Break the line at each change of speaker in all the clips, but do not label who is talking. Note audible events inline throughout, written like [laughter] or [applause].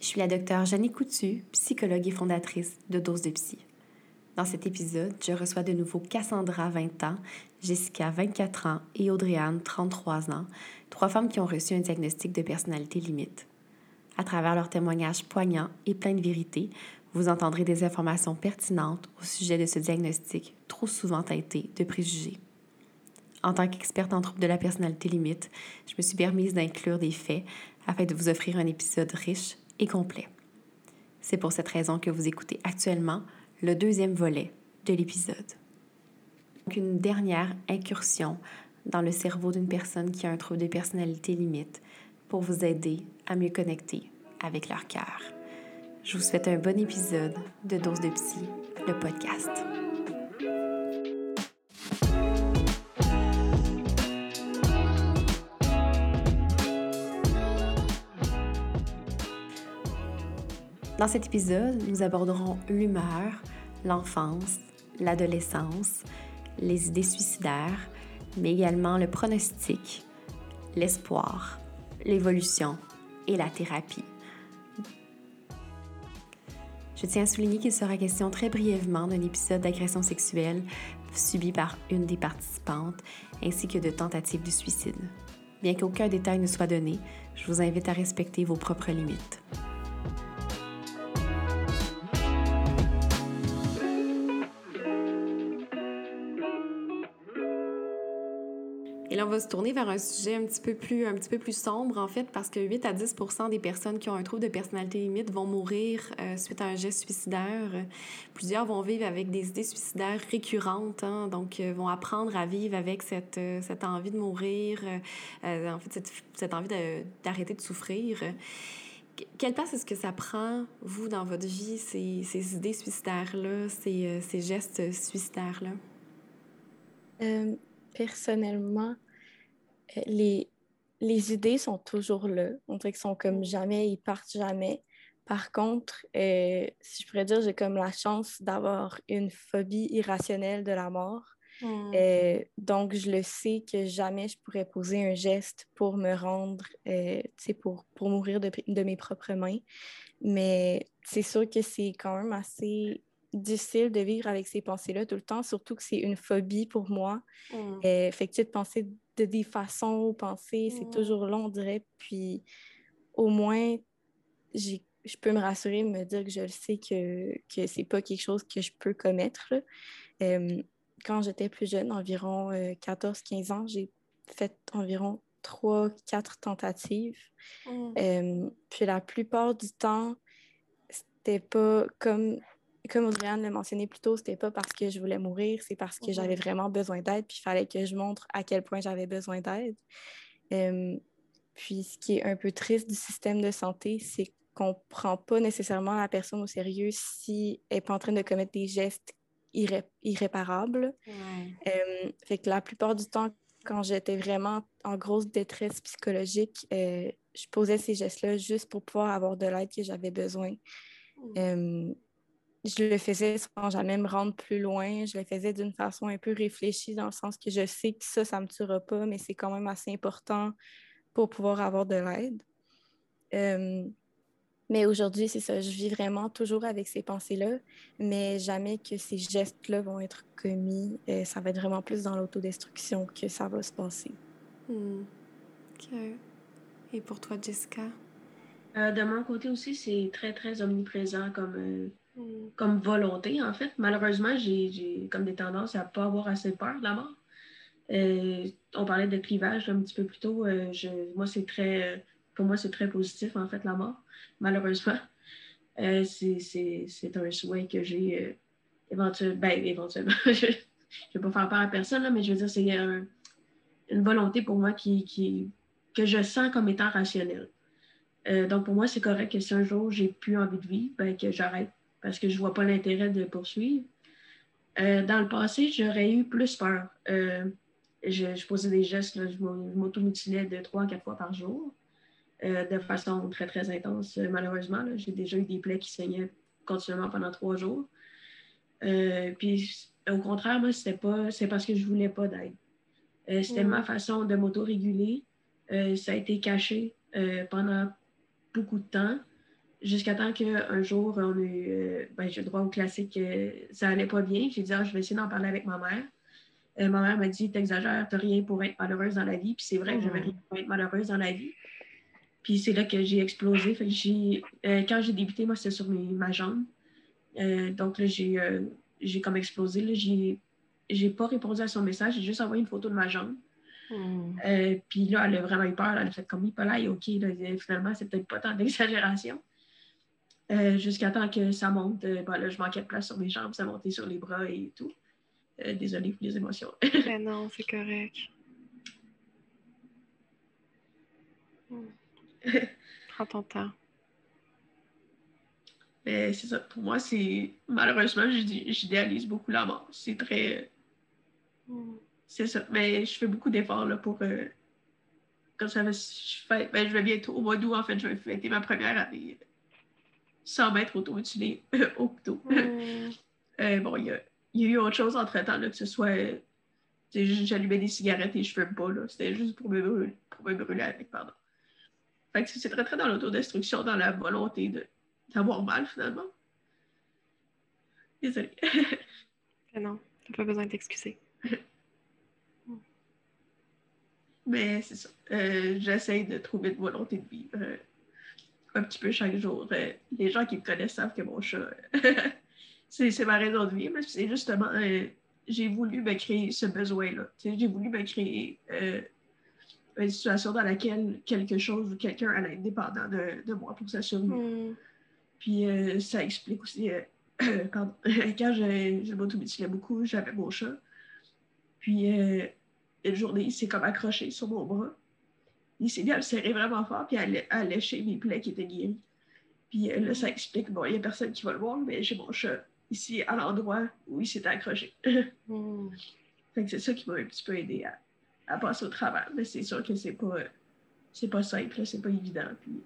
Je suis la docteure Jeannie Coutu, psychologue et fondatrice de Dose de Psy. Dans cet épisode, je reçois de nouveau Cassandra, 20 ans, Jessica, 24 ans et Audrey-Anne, 33 ans, trois femmes qui ont reçu un diagnostic de personnalité limite. À travers leurs témoignages poignants et pleins de vérité, vous entendrez des informations pertinentes au sujet de ce diagnostic trop souvent teinté de préjugés. En tant qu'experte en troubles de la personnalité limite, je me suis permise d'inclure des faits afin de vous offrir un épisode riche et complet. C'est pour cette raison que vous écoutez actuellement le deuxième volet de l'épisode. Une dernière incursion dans le cerveau d'une personne qui a un trouble de personnalité limite pour vous aider à mieux connecter avec leur cœur. Je vous souhaite un bon épisode de Dose de Psy, le podcast. Dans cet épisode, nous aborderons l'humeur, l'enfance, l'adolescence, les idées suicidaires, mais également le pronostic, l'espoir, l'évolution et la thérapie. Je tiens à souligner qu'il sera question très brièvement d'un épisode d'agression sexuelle subi par une des participantes ainsi que de tentatives de suicide. Bien qu'aucun détail ne soit donné, je vous invite à respecter vos propres limites. Et là, on va se tourner vers un sujet un petit peu plus, un petit peu plus sombre, en fait, parce que 8 à 10 des personnes qui ont un trouble de personnalité limite vont mourir euh, suite à un geste suicidaire. Plusieurs vont vivre avec des idées suicidaires récurrentes, hein, donc euh, vont apprendre à vivre avec cette, euh, cette envie de mourir, en fait, cette, envie d'arrêter de, souffrir. Quelle place est-ce que ça prend, vous, dans votre vie, ces, ces idées suicidaires-là, ces, ces gestes suicidaires-là?
personnellement, les, les idées sont toujours là. On dirait qu'ils sont comme jamais, ils partent jamais. Par contre, euh, si je pourrais dire, j'ai comme la chance d'avoir une phobie irrationnelle de la mort. Hmm. Euh, donc, je le sais que jamais je pourrais poser un geste pour me rendre, euh, pour, pour mourir de, de, mes propres mains. Mais c'est sûr que c'est quand même assez difficile de vivre avec ces pensées-là tout le temps, surtout que c'est une phobie pour moi. Mm. Euh, fait que, de penser de des façons, penser, c'est mm. toujours long, on dirait. Puis, au moins, je peux me rassurer, me dire que je le sais que, que c'est pas quelque chose que je peux commettre. Euh, quand j'étais plus jeune, environ 14-15 euh, ans, j'ai fait environ 3-4 tentatives. Mm. puis la plupart du temps, c'était pas comme comme Audrey-Anne l'a mentionné plus tôt, c'était pas parce que je voulais mourir, c'est parce que j'avais vraiment besoin d'aide, puis il fallait que je montre à quel point j'avais besoin d'aide. puis ce qui est un peu triste du système de santé, c'est qu'on ne prend pas nécessairement la personne au sérieux si elle n'est pas en train de commettre des gestes irréparables. fait que la plupart du temps, quand j'étais vraiment en grosse détresse psychologique, euh, je posais ces gestes-là juste pour pouvoir avoir de l'aide que j'avais besoin. Mmh je le faisais sans jamais me rendre plus loin. Je le faisais d'une façon un peu réfléchie, dans le sens que je sais que ça, ça ne me tuera pas, mais c'est quand même assez important pour pouvoir avoir de l'aide. Euh, mais aujourd'hui, c'est ça, je vis vraiment toujours avec ces pensées-là, mais jamais que ces gestes-là vont être commis. Et euh, ça va être vraiment plus dans l'autodestruction que ça va se passer.
Hmm. OK. Et pour toi, Jessica?
Euh, de mon côté aussi, c'est très, très omniprésent comme comme volonté, en fait. Malheureusement, j'ai comme des tendances à ne pas avoir assez peur de la mort. Euh, on parlait de clivage un petit peu plus tôt. Euh, je, moi, c'est très, pour moi, c'est très positif, en fait, la mort, malheureusement. Euh, c'est un souhait que j'ai éventuellement. Ben, éventuellement. [laughs] je ne vais pas faire peur à personne, mais je veux dire, c'est une volonté pour moi qui, qui, que je sens comme étant rationnelle. donc, pour moi, c'est correct que si un jour j'ai plus envie de vivre, ben, que j'arrête parce que je ne vois pas l'intérêt de poursuivre. Euh, dans le passé, j'aurais eu plus peur. Euh, je, posais des gestes, je m'automutilais de trois à quatre fois par jour, euh, de façon très, très intense. malheureusement, j'ai déjà eu des plaies qui saignaient continuellement pendant trois jours. puis, au contraire, moi, c'était pas, c'est parce que je voulais pas d'aide. c'était mm. ma façon de m'autoréguler. ça a été caché pendant beaucoup de temps jusqu'à temps qu'un jour, on ben, j'ai le droit au classique, ça allait pas bien. J'ai dit, ah, je vais essayer d'en parler avec ma mère. ma mère m'a dit, t'exagères, t'as rien pour être malheureuse dans la vie. Puis c'est vrai que j'avais rien pour être malheureuse dans la vie. Puis c'est là que j'ai explosé. Fait que quand j'ai débuté, moi, c'était sur ma jambe. donc là, j'ai j'ai comme explosé. J'ai, j'ai pas répondu à son message, j'ai juste envoyé une photo de ma jambe. Euh, puis là, elle a vraiment eu peur. Elle a fait comme, pas là, ok, finalement, c'est peut-être pas tant d'exagération. Euh, jusqu'à temps que ça monte. Euh, là, je manquais de place sur mes jambes, ça montait sur les bras et tout. désolée pour les émotions.
Mais [laughs] non, c'est correct. Hmm. Prends ton temps.
Mais c'est ça. Pour moi, c'est. Malheureusement, j'idéalise beaucoup la mort. C'est très. C'est ça. Mais je fais beaucoup d'efforts pour. Euh, comme ça, je, fais... ben, je vais bientôt, au mois d'août, en fait, je vais fêter ma première année 100 mètres autour du au couteau. [laughs] Euh, bon, il y a, y a, eu autre chose entre-temps, que ce soit. J'allumais des cigarettes et je fume pas. C'était juste pour me brûler, pour me brûler avec, pardon. Fait que c'est très, très dans l'autodestruction, dans la volonté d'avoir mal finalement. Désolée. [laughs]
non, t'as pas besoin de t'excuser. [laughs]
Mais c'est ça. Euh, J'essaie de trouver une volonté de vivre euh, un petit peu chaque jour. Euh, les gens qui me connaissent savent que mon chat, [laughs] c'est ma raison de vivre. C'est justement, euh, j'ai voulu me créer ce besoin-là. J'ai voulu me créer une situation dans laquelle quelque chose ou quelqu'un allait être dépendant de, de moi pour s'assurer. Mm. Puis euh, ça explique aussi, euh, [coughs] quand, [coughs] quand je, je beaucoup, j'avais mon chat. Puis euh, une journée, il s'est comme accroché sur mon bras. Il s'est mis à me serrer vraiment fort, puis à, lécher mes plaies qui étaient guéries. Puis là, ça explique, bon, il n'y a personne qui va le voir, mais j'ai mon chat ici à l'endroit où il s'était accroché. [laughs] Hmm. c'est ça qui m'a un petit peu aidé à, passer au travers. Mais c'est sûr que c'est pas, c'est pas simple, c'est pas évident. Puis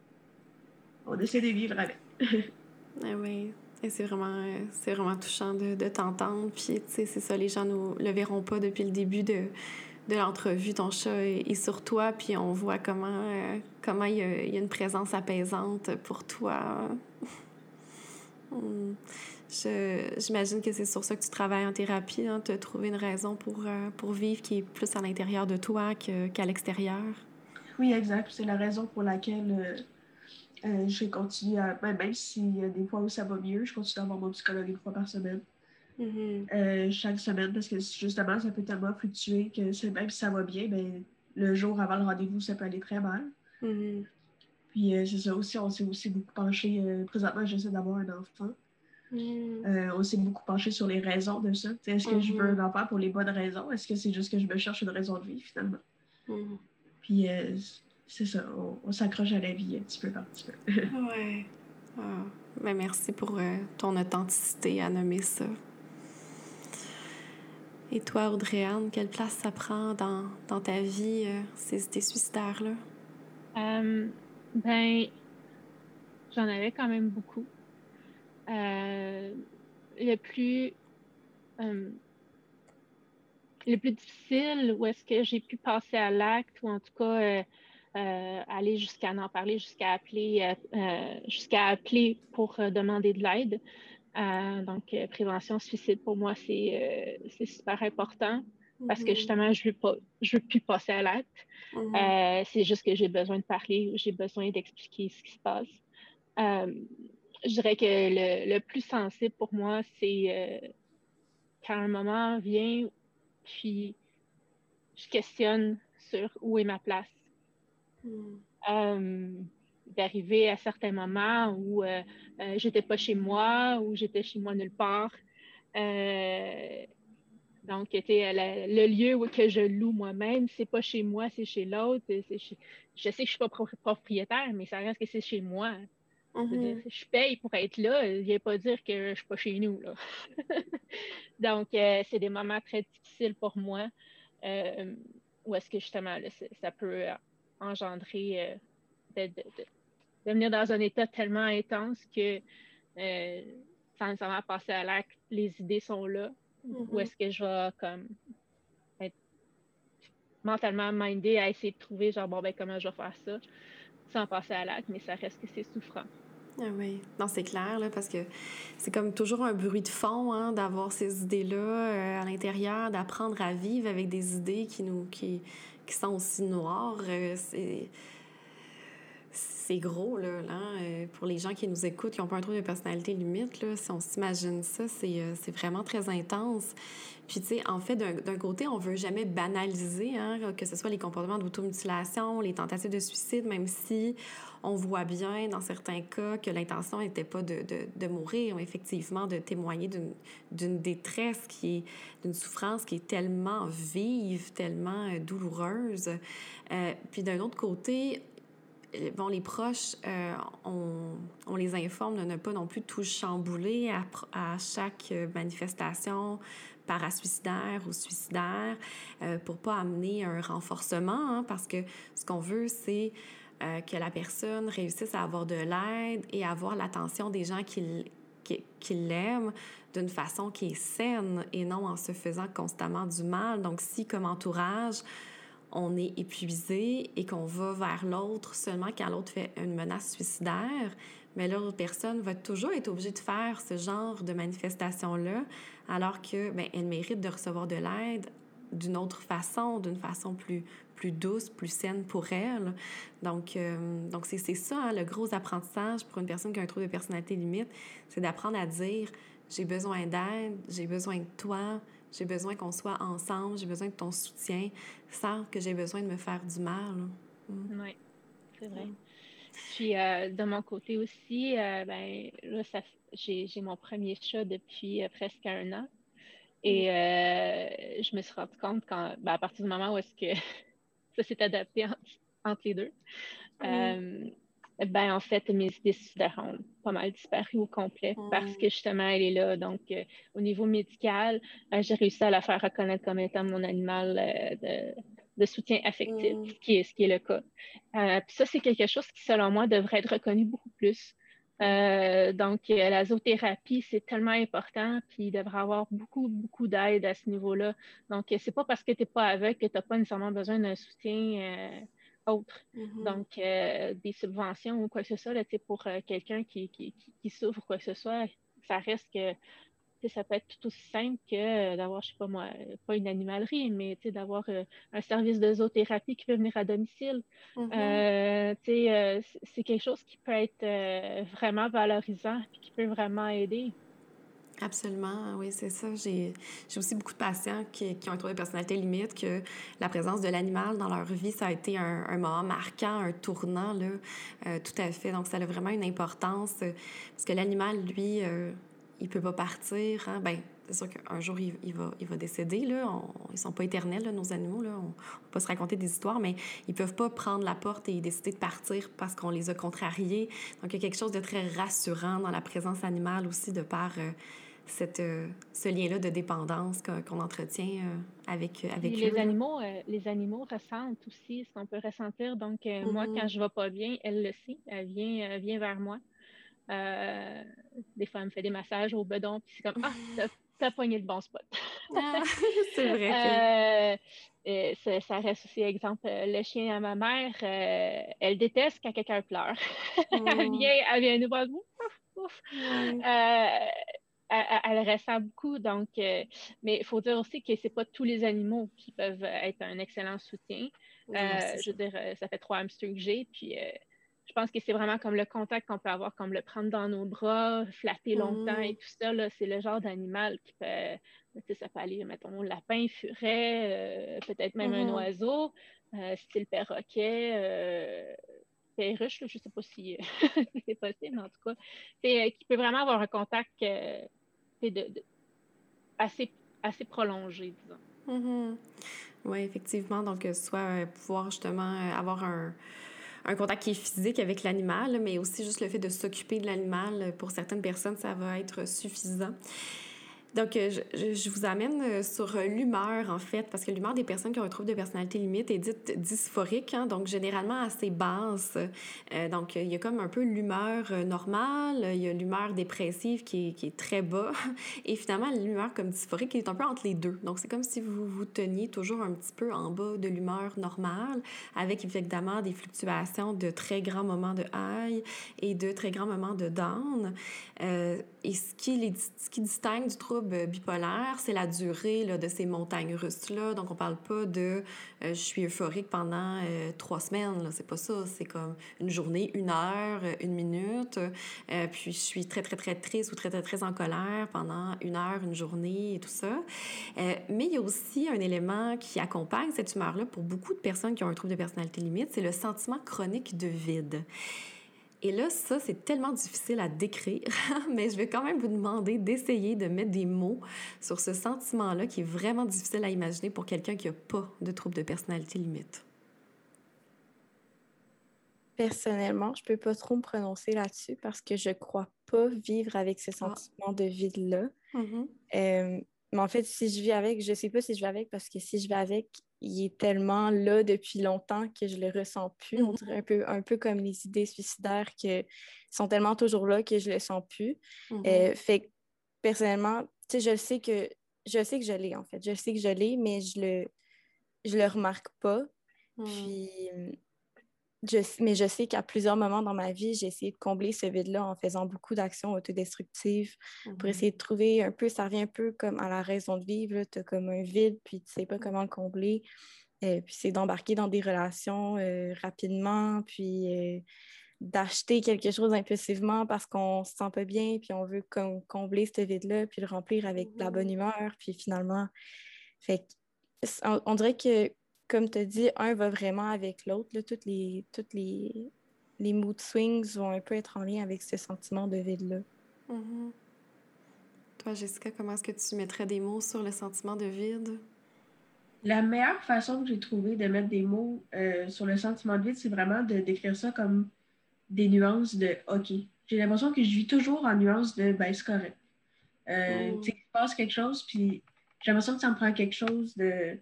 on essaie de vivre avec.
ah [laughs] oui. Et c'est vraiment, c'est vraiment touchant de, de t'entendre. Puis, tu sais, c'est ça, les gens ne le verront pas depuis le début de, de l'entrevue. Ton chat est, sur toi, puis on voit comment, euh, comment il, y a, une présence apaisante pour toi. Hmm. j'imagine que c'est sur ça que tu travailles en thérapie, hein, te trouver une raison pour, euh, pour vivre qui est plus à l'intérieur de toi qu'à l'extérieur.
Oui, exact. C'est la raison pour laquelle euh, je continue à. Ben, même s'il y a des fois où ça va mieux, je continue à avoir mon psychologue une fois par semaine. Mm-hmm. Euh, chaque semaine, parce que justement, ça peut tellement fluctuer que même si ça va bien, ben, le jour avant le rendez-vous, ça peut aller très mal. Mm-hmm. Puis euh, c'est ça aussi, on s'est aussi beaucoup penché. présentement, j'essaie d'avoir un enfant. Mm. on s'est beaucoup penché sur les raisons de ça. Est-ce que je veux mm-hmm. un enfant pour les bonnes raisons? Est-ce que c'est juste que je me cherche une raison de vie finalement? Puis c'est ça, on, s'accroche à la vie un petit peu par petit peu. [laughs]
ouais. Ah. Ben, merci pour euh, ton authenticité à nommer ça. Et toi, Audrey-Anne, quelle place ça prend dans, dans ta vie, euh, ces idées suicidaires-là?
Euh, ben, j'en avais quand même beaucoup. le plus le plus difficile, où est-ce que j'ai pu passer à l'acte, ou en tout cas euh, aller jusqu'à en parler, jusqu'à appeler, euh, euh, jusqu'à appeler pour demander de l'aide. Donc, prévention suicide, pour moi, c'est super important parce que mm-hmm. justement, je ne veux, veux plus passer à l'acte. Mm-hmm. c'est juste que j'ai besoin de parler, j'ai besoin d'expliquer ce qui se passe. je dirais que le, le, plus sensible pour moi, c'est quand un moment vient, puis je questionne sur où est ma place euh, d'arriver à certains moments où euh, euh, j'étais pas chez moi, ou j'étais chez moi nulle part. donc, c'était le lieu où que je loue moi-même, c'est pas chez moi, c'est chez l'autre. Je sais que je suis pas propriétaire, mais ça reste que c'est chez moi. Mm-hmm. Je paye pour être là, je viens pas dire que je suis pas chez nous. Là. [laughs] Donc, c'est des moments très difficiles pour moi. où est-ce que justement, ça peut engendrer euh, de, venir dans un état tellement intense que euh, sans nécessairement passer à l'acte, les idées sont là. Ou mm-hmm. est-ce que je vais comme être mentalement mindé à essayer de trouver genre bon ben comment je vais faire ça sans passer à l'acte, mais ça reste que c'est souffrant.
Ah oui, non, c'est clair, là, parce que c'est comme toujours un bruit de fond hein, d'avoir ces idées-là euh, à l'intérieur, d'apprendre à vivre avec des idées qui, nous, qui, qui sont aussi noires. Euh, c'est c'est gros, là, là euh, pour les gens qui nous écoutent, qui n'ont pas un trouble de personnalité limite, là, si on s'imagine ça, c'est, c'est vraiment très intense. Puis, tu sais, en fait, d'un côté, on veut jamais banaliser, hein, que ce soit les comportements d'automutilation, les tentatives de suicide, même si on voit bien, dans certains cas, que l'intention n'était pas de, de, de, mourir, mais effectivement de témoigner d'une détresse qui est, d'une souffrance qui est tellement vive, tellement euh, douloureuse. Euh, puis d'un autre côté, euh, bon, les proches, euh, on, on, les informe de ne pas non plus tout chambouler à, à chaque manifestation parasuicidaire ou suicidaire euh, pour pas amener un renforcement, hein, parce que ce qu'on veut, c'est euh, que la personne réussisse à avoir de l'aide et avoir l'attention des gens qui, qui, qui l'aiment d'une façon qui est saine et non en se faisant constamment du mal. Donc, si comme entourage, on est épuisé et qu'on va vers l'autre seulement quand l'autre fait une menace suicidaire, mais l'autre personne va toujours être obligée de faire ce genre de manifestation-là, alors que ben, elle mérite de recevoir de l'aide d'une autre façon, d'une façon plus, plus douce, plus saine pour elle. Donc, euh, donc c'est, ça, hein, le gros apprentissage pour une personne qui a un trouble de personnalité limite, c'est d'apprendre à dire j'ai besoin d'aide, j'ai besoin de toi, j'ai besoin qu'on soit ensemble, j'ai besoin de ton soutien, sans que j'ai besoin de me faire du mal.
Mm. Oui, c'est vrai. Puis euh, de mon côté aussi, euh, ben, là, ça, j'ai, j'ai mon premier chat depuis euh, presque un an. Et mm. je me suis rendu compte quand, ben, à partir du moment où est-ce que [laughs] ça s'est adapté entre, les deux, mm. Ben en fait, mes idées ont pas mal disparu au complet parce que justement, elle est là. Donc, au niveau médical, ben, j'ai réussi à la faire reconnaître comme étant mon animal de de soutien affectif, mm. ce, qui est, ce qui est le cas. Euh, puis ça, c'est quelque chose qui, selon moi, devrait être reconnu beaucoup plus. Euh, donc, euh, la zoothérapie, c'est tellement important, puis il devrait avoir beaucoup, beaucoup d'aide à ce niveau-là. Donc, c'est pas parce que tu n'es pas avec que tu n'as pas nécessairement besoin d'un soutien autre. Mm-hmm. Donc, des subventions ou quoi que ce soit, là, pour quelqu'un qui, qui, qui, souffre quoi que ce soit, ça reste que ça peut être tout aussi simple que euh, d'avoir, je sais pas moi, pas une animalerie, mais d'avoir euh, un service de zoothérapie qui peut venir à domicile. Mm-hmm. Euh, c'est quelque chose qui peut être vraiment valorisant et qui peut vraiment aider.
Absolument, oui, c'est ça. J'ai aussi beaucoup de patients qui, qui ont trouvé personnalité limite, que la présence de l'animal dans leur vie, ça a été un, un moment marquant, un tournant, là, tout à fait. Donc, ça a vraiment une importance, parce que l'animal, lui, il peut pas partir. Hein? Ben, c'est sûr qu'un jour, il, va, il va décéder. Là. On, ils sont pas éternels, nos animaux. Là. On, on peut se raconter des histoires, mais ils peuvent pas prendre la porte et décider de partir parce qu'on les a contrariés. Donc, il y a quelque chose de très rassurant dans la présence animale aussi, de par euh, cette, euh, ce lien-là de dépendance qu'on entretient euh, avec, avec
les Animaux, les animaux ressentent aussi ce qu'on peut ressentir. Donc, moi, mm-hmm. quand je vais pas bien, elle le sait. Elle vient, vient vers moi. Euh, des fois, elle me fait des massages au bedon, puis c'est comme Ah, [laughs] t'as poigné le bon spot.
Ah, [laughs] c'est vrai.
Euh, ça, reste aussi exemple. Euh, le chien à ma mère, elle déteste quand quelqu'un pleure. [laughs] elle, mm. vient, elle vient nous voir, ouf, ouf. Elle, ressent beaucoup, donc, mais il faut dire aussi que c'est pas tous les animaux qui peuvent être un excellent soutien. je veux dire, ça fait trois hamsters que j'ai, puis je pense que c'est vraiment comme le contact qu'on peut avoir, comme le prendre dans nos bras, flatter longtemps et mm. tout ça. C'est le genre d'animal qui peut, ça peut aller, mettons, lapin, furet, euh, peut-être même un mm-hmm. oiseau, euh, style perroquet, euh, perruche, je ne sais pas si [laughs] c'est possible, mais en tout cas, qui peut vraiment avoir un contact de, assez, assez prolongé, disons.
Mm-hmm. Oui, effectivement. Donc, soit pouvoir justement avoir un un contact qui est physique avec l'animal, mais aussi juste le fait de s'occuper de l'animal, pour certaines personnes, ça va être suffisant. Donc, euh, je, je, vous amène euh, sur euh, l'humeur, en fait, parce que l'humeur des personnes qui ont un trouble de personnalité limite est dite dysphorique, hein, donc généralement assez basse. donc, il y a comme un peu l'humeur normale, il y a l'humeur dépressive qui est, qui est, très bas, [laughs] et finalement, l'humeur comme dysphorique est un peu entre les deux. Donc, c'est comme si vous vous teniez toujours un petit peu en bas de l'humeur normale, avec évidemment des fluctuations de très grands moments de high et de très grands moments de down. et ce qui, les, ce qui distingue du trouble bipolaire, c'est la durée de ces montagnes russes-là. Donc, on parle pas de euh, je suis euphorique pendant euh, trois semaines. C'est pas ça. C'est comme une journée, une heure, euh, une minute. puis, je suis très, très, très triste ou très, très, très en colère pendant une heure, une journée et tout ça. mais il y a aussi un élément qui accompagne cette humeur-là pour beaucoup de personnes qui ont un trouble de personnalité limite, c'est le sentiment chronique de vide. Et là, ça, c'est tellement difficile à décrire, [laughs] mais je vais quand même vous demander d'essayer de mettre des mots sur ce sentiment-là qui est vraiment difficile à imaginer pour quelqu'un qui n'a pas de trouble de personnalité limite.
Personnellement, je ne peux pas trop me prononcer là-dessus parce que je ne crois pas vivre avec ce ah. sentiment de vide-là. Mm-hmm. Euh, mais en fait, si je vis avec, je ne sais pas si je vais avec parce que si je vais avec, il est tellement là depuis longtemps que je le ressens plus. On dirait un peu, un peu comme les idées suicidaires qui sont tellement toujours là que je le sens plus. Mm-hmm. Euh, fait personnellement, tu sais, je sais que je sais que je l'ai en fait. Je sais que je l'ai, mais je le je le remarque pas. Mm. Puis mais je sais qu'à plusieurs moments dans ma vie, j'ai essayé de combler ce vide-là en faisant beaucoup d'actions autodestructives pour mm-hmm. essayer de trouver un peu, ça revient un peu comme à la raison de vivre. Tu as comme un vide, puis tu sais pas comment le combler. Euh, puis c'est d'embarquer dans des relations euh, rapidement, puis euh, d'acheter quelque chose impulsivement parce qu'on se sent pas bien, puis on veut comme combler ce vide-là, puis le remplir avec de la bonne mm-hmm. humeur, puis finalement, fait on dirait que comme tu as dit, un va vraiment avec l'autre. Toutes les, toutes les, les mood swings vont un peu être en lien avec ce sentiment de vide-là.
Mm-hmm. Toi, Jessica, comment est-ce que tu mettrais des mots sur le sentiment de vide?
La meilleure façon que j'ai trouvé de mettre des mots euh, sur le sentiment de vide, c'est vraiment de décrire ça comme des nuances de OK. J'ai l'impression que je vis toujours en nuances de ben, c'est correct. Euh, mm. Tu sais, il se passe quelque chose, puis j'ai l'impression que ça me prend quelque chose de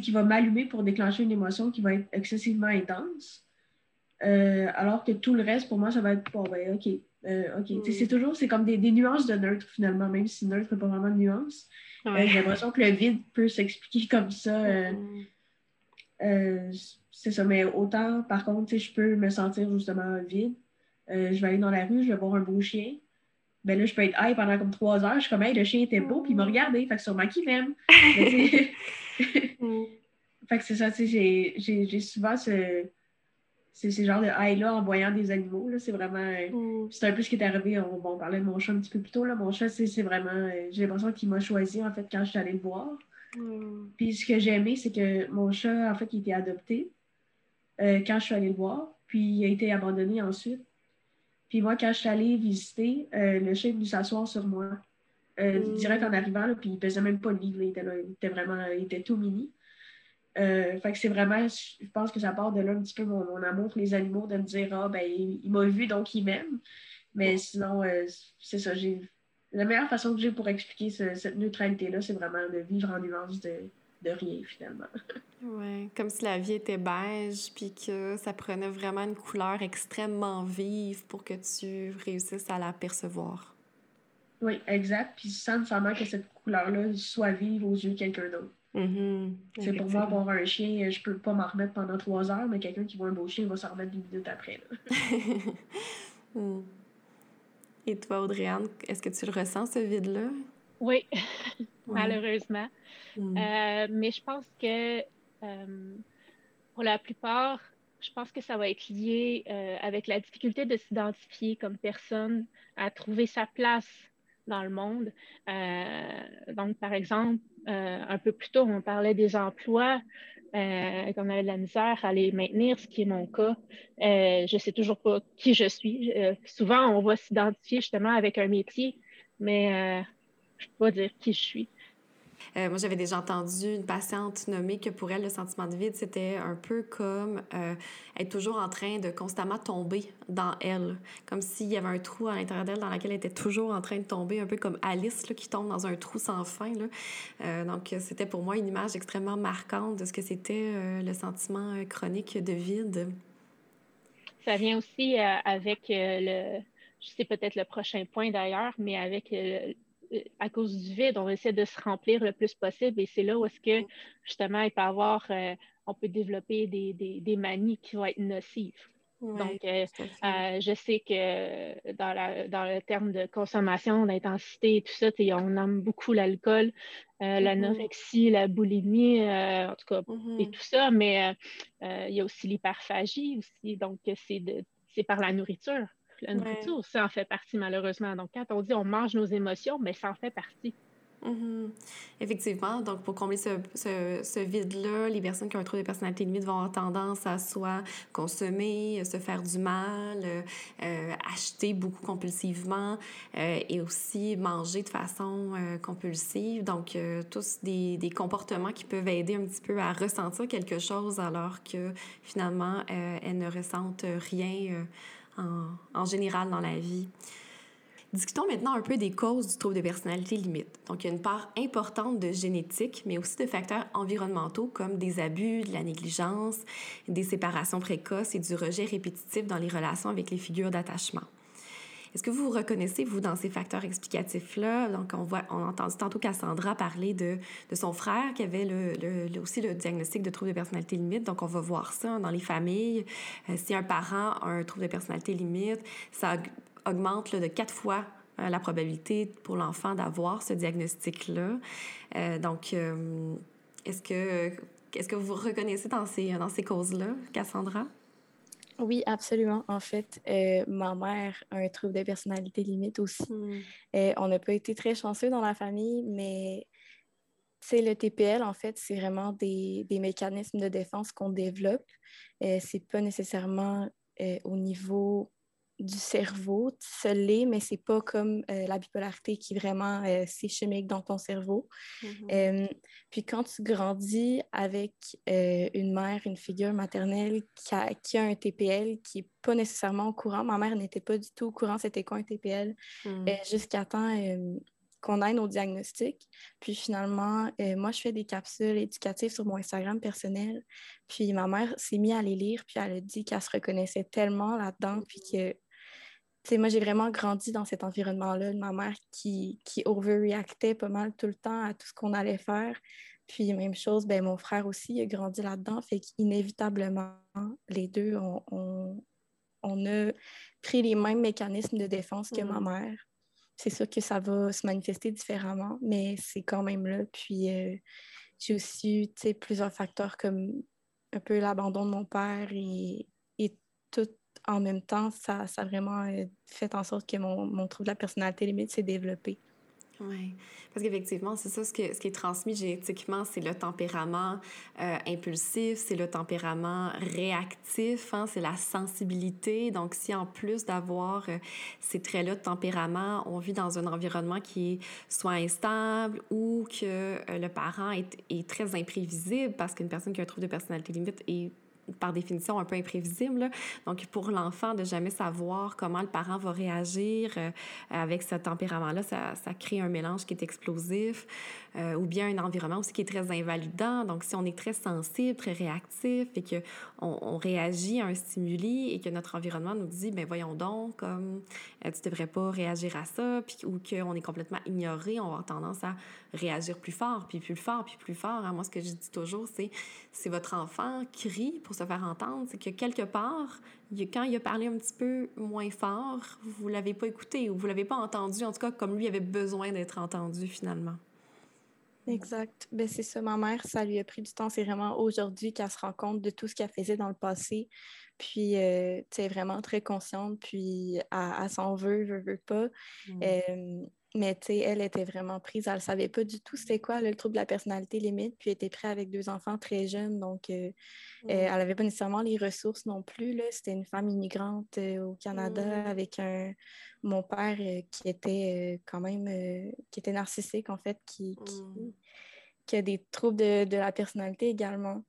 qui va m'allumer pour déclencher une émotion qui va être excessivement intense. Euh, alors que tout le reste, pour moi, ça va être bon, ben, OK. Euh, OK. C'est toujours, c'est comme des, des, nuances de neutre, finalement, même si neutre n'est pas vraiment de nuance. Euh, j'ai l'impression que le vide peut s'expliquer comme ça. c'est ça, mais autant, par contre, je peux me sentir justement vide. je vais aller dans la rue, je vais voir un beau chien. Ben là, je peux être high pendant comme trois heures. Je suis comme, hey, le chien était beau, puis il m'a regardé. Fait que sûrement qu'il m'aime. [laughs] Mm. [laughs] fait que c'est ça, tu sais, j'ai souvent ce, ce, genre de high-là en voyant des animaux. C'est vraiment. Mm. C'est un peu ce qui est arrivé. On, bon, on, parlait de mon chat un petit peu plus tôt. Là. Mon chat, c'est vraiment. Euh, j'ai l'impression qu'il m'a choisi, en fait, quand je suis allée le voir. Mm. Puis ce que j'ai aimé, c'est que mon chat, en fait, il était adopté euh, quand je suis allée le voir. Puis il a été abandonné ensuite. Puis moi, quand je suis allée visiter, euh, le chat est venu s'asseoir sur moi. Euh, direct en arrivant, là, puis il pesait même pas le livre, il, était là, il était vraiment, il était tout mini. Euh, fait que c'est vraiment, je pense que ça part de là un petit peu mon, amour pour les animaux, de me dire, ah, ben, il, m'a vu, donc il m'aime. Mais sinon, c'est ça, j'ai. La meilleure façon que j'ai pour expliquer cette neutralité-là, c'est vraiment de vivre en nuance de, de rien, finalement. [laughs]
Oui, comme si la vie était beige, puis que ça prenait vraiment une couleur extrêmement vive pour que tu réussisses à la percevoir.
Oui, exact. Puis sans nécessairement que cette couleur-là soit vive aux yeux de quelqu'un d'autre. Mm-hmm. C'est pour moi, avoir un chien, je peux pas m'en remettre pendant trois heures, mais quelqu'un qui voit un beau chien va s'en remettre dix minutes après. [laughs]
Mm. Et toi, Audrey-Anne, est-ce que tu le ressens, ce vide-là?
Oui, [laughs] malheureusement. Mm. Euh, mais je pense que euh, pour la plupart, je pense que ça va être lié euh, avec la difficulté de s'identifier comme personne, à trouver sa place dans le monde. donc, par exemple, un peu plus tôt, on parlait des emplois, qu'on avait de la misère à les maintenir, ce qui est mon cas. je ne sais toujours pas qui je suis. souvent, on va s'identifier justement avec un métier, mais je ne peux pas dire qui je suis.
Euh, moi, j'avais déjà entendu une patiente nommer que pour elle, le sentiment de vide, c'était un peu comme euh, être toujours en train de constamment tomber dans elle. Comme s'il y avait un trou à l'intérieur d'elle dans lequel elle était toujours en train de tomber, un peu comme Alice là, qui tombe dans un trou sans fin. Là. Euh, donc, c'était pour moi une image extrêmement marquante de ce que c'était le sentiment chronique de vide.
Ça vient aussi avec le je sais peut-être le prochain point d'ailleurs, mais avec à cause du vide, on essaie de se remplir le plus possible et c'est là où est-ce que justement il peut avoir, euh, on peut développer des, des, des, manies qui vont être nocives. Donc, euh, je sais que dans, la, dans le terme de consommation, d'intensité et tout ça, on aime beaucoup l'alcool, euh, l'anorexie, la boulimie, en tout cas, et mm-hmm. tout ça, mais il y a aussi l'hyperphagie aussi. Donc, c'est par la nourriture. La nourriture, ça en fait partie malheureusement. Donc, quand on dit on mange nos émotions, mais ça en fait partie.
Mm-hmm. Effectivement. Donc, pour combler ce, ce, vide-là, les personnes qui ont un trouble de personnalité limite vont avoir tendance à soit consommer, se faire du mal, euh, acheter beaucoup compulsivement euh, et aussi manger de façon euh, compulsive. Donc, tous des, des, comportements qui peuvent aider un petit peu à ressentir quelque chose alors que finalement, elles ne ressentent rien en, général dans la vie. Discutons maintenant un peu des causes du trouble de personnalité limite. Donc, il y a une part importante de génétique, mais aussi de facteurs environnementaux comme des abus, de la négligence, des séparations précoces et du rejet répétitif dans les relations avec les figures d'attachement. Est-ce que vous vous reconnaissez, vous, dans ces facteurs explicatifs-là? Donc, on, voit, on a entendu tantôt Cassandra parler de, son frère qui avait aussi le diagnostic de trouble de personnalité limite. Donc, on va voir ça dans les familles. Euh, si un parent a un trouble de personnalité limite, ça augmente de quatre fois euh, la probabilité pour l'enfant d'avoir ce diagnostic-là. Euh, donc, est-ce que, est-ce que vous vous reconnaissez dans ces, dans ces causes-là, Cassandra?
Oui, absolument. En fait, euh, ma mère a un trouble de personnalité limite aussi. Hmm. Euh, on n'a pas été très chanceux dans la famille, mais c'est le TPL, en fait, c'est vraiment des, des, mécanismes de défense qu'on développe. Euh, c'est pas nécessairement euh, au niveau du cerveau, ça l'est, mais c'est pas comme euh, la bipolarité qui vraiment, euh, c'est chimique dans ton cerveau. Mm-hmm. Euh, puis quand tu grandis avec une mère, une figure maternelle qui a, qui a, un TPL qui est pas nécessairement au courant, ma mère n'était pas du tout au courant c'était quoi un TPL, mm. jusqu'à temps qu'on aille nos diagnostics. Puis finalement, moi, je fais des capsules éducatives sur mon Instagram personnel. Puis ma mère s'est mise à les lire, puis elle a dit qu'elle se reconnaissait tellement là-dedans, puis que moi, j'ai vraiment grandi dans cet environnement-là de ma mère qui, qui overreactait pas mal tout le temps à tout ce qu'on allait faire. Puis, même chose, ben, mon frère aussi a grandi là-dedans. Fait qu'inévitablement, les deux, on, on, a pris les mêmes mécanismes de défense que ma mm. mère. C'est sûr que ça va se manifester différemment, mais c'est quand même là. Puis, euh, j'ai aussi eu plusieurs facteurs comme un peu l'abandon de mon père et, et tout en même temps, ça, ça a vraiment euh, fait en sorte que mon, mon trouble de la personnalité limite s'est développé.
Oui, parce qu'effectivement, c'est ça, ce, que, ce qui est transmis génétiquement, c'est le tempérament euh, impulsif, c'est le tempérament réactif, hein, c'est la sensibilité. Donc, si en plus d'avoir euh, ces traits-là de tempérament, on vit dans un environnement qui est soit instable ou que le parent est, est très imprévisible, parce qu'une personne qui a un trouble de personnalité limite est par définition un peu imprévisible. Donc, pour l'enfant, de jamais savoir comment le parent va réagir euh, avec ce tempérament-là, ça, ça, crée un mélange qui est explosif euh, ou bien un environnement aussi qui est très invalidant. Donc, si on est très sensible, très réactif et qu'on on réagit à un stimuli et que notre environnement nous dit, ben voyons donc, comme euh, tu devrais pas réagir à ça, puis, ou qu'on est complètement ignoré, on va avoir tendance à réagir plus fort, puis plus fort, puis plus fort. Moi, ce que je dis toujours, c'est c'est votre enfant crie pour se faire entendre, c'est que quelque part, quand il a parlé un petit peu moins fort, vous l'avez pas écouté ou vous l'avez pas entendu, en tout cas comme lui avait besoin d'être entendu finalement.
Exact. Ben, c'est ça, ma mère, ça lui a pris du temps. C'est vraiment aujourd'hui qu'elle se rend compte de tout ce qu'elle faisait dans le passé. Puis, euh, tu es vraiment très consciente, puis elle, s'en veut, veut, veut pas. Mm. Euh, mais tu sais, elle était vraiment prise. Elle ne savait pas du tout c'était quoi le trouble de la personnalité limite. Puis elle était prête avec deux enfants très jeunes. Donc, euh, euh, elle n'avait pas nécessairement les ressources non plus. C'était une femme immigrante euh, au Canada avec un mon père qui était quand même qui était narcissique, en fait, qui, qui a des troubles de, la personnalité également.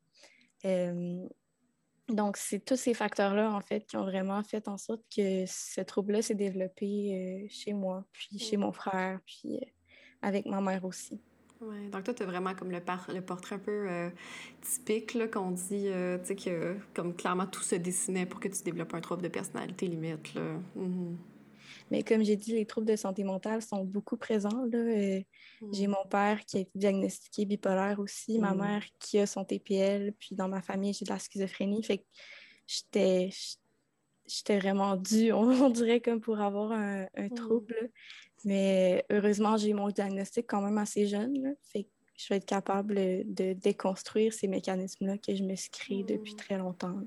Donc, c'est tous ces facteurs-là, en fait, qui ont vraiment fait en sorte que ce trouble-là s'est développé chez moi, puis chez mon frère, puis avec ma mère aussi.
Ouais, donc toi, tu as vraiment comme le, le portrait un peu euh, typique qu'on dit, euh, tu sais, que comme clairement tout se dessinait pour que tu développes un trouble de personnalité limite. Là.
Mm-hmm. Mais comme j'ai dit, les troubles de santé mentale sont beaucoup présents. Là. Euh, j'ai mm. mon père qui a été diagnostiqué bipolaire aussi, ma mm. mère qui a son TPL, puis dans ma famille, j'ai de la schizophrénie. Fait que j'étais j'étais vraiment due, [laughs] on, dirait, comme pour avoir un, un mm. trouble. Mais heureusement, j'ai mon diagnostic quand même assez jeune. fait que je vais être capable de déconstruire ces mécanismes-là que je me suis créés depuis très longtemps.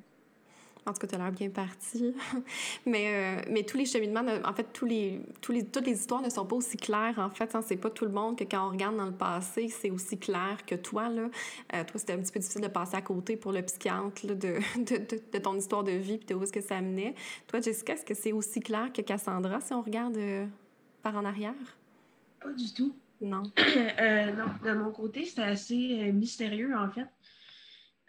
En tout cas, tu as l'air bien parti. [laughs] mais, euh, mais tous les cheminements, en fait, tous les, tous les, toutes les histoires ne sont pas aussi claires. En fait, hein, c'est pas tout le monde que quand on regarde dans le passé, c'est aussi clair que toi. Là. Euh, toi, c'était un petit peu difficile de passer à côté pour le psychiatre [laughs] de, de, de, ton histoire de vie et de où est-ce que ça menait. Toi, Jessica, est-ce que c'est aussi clair que Cassandra si on regarde euh, en arrière?
Pas du tout.
Non. [coughs]
Non, de mon côté, c'était assez mystérieux, en fait.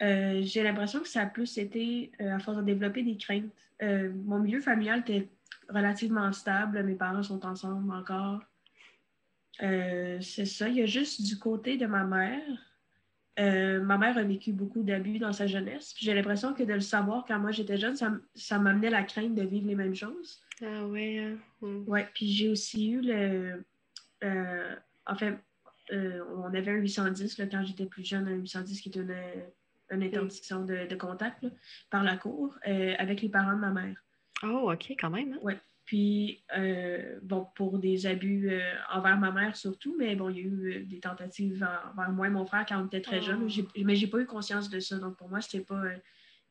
Euh, j'ai l'impression que ça a plus été à force de développer des craintes. mon milieu familial était relativement stable. Mes parents sont ensemble encore. c'est ça. Il y a juste du côté de ma mère. ma mère a vécu beaucoup d'abus dans sa jeunesse. J'ai l'impression que de le savoir quand moi j'étais jeune, ça, ça m'amenait la crainte de vivre les mêmes choses.
Ah ouais. Hein.
Hmm. Ouais, puis j'ai aussi eu le. Euh, en fait, euh, on avait un 810 là, quand j'étais plus jeune, un 810 qui était une, interdiction de, contact par la cour euh, avec les parents de ma mère.
Oh, OK, quand même. Hein?
Oui. Puis, bon, pour des abus envers ma mère surtout, mais bon, il y a eu des tentatives envers moi et mon frère quand on était très jeunes. Oh. Mais j'ai pas eu conscience de ça. Donc, pour moi, c'était pas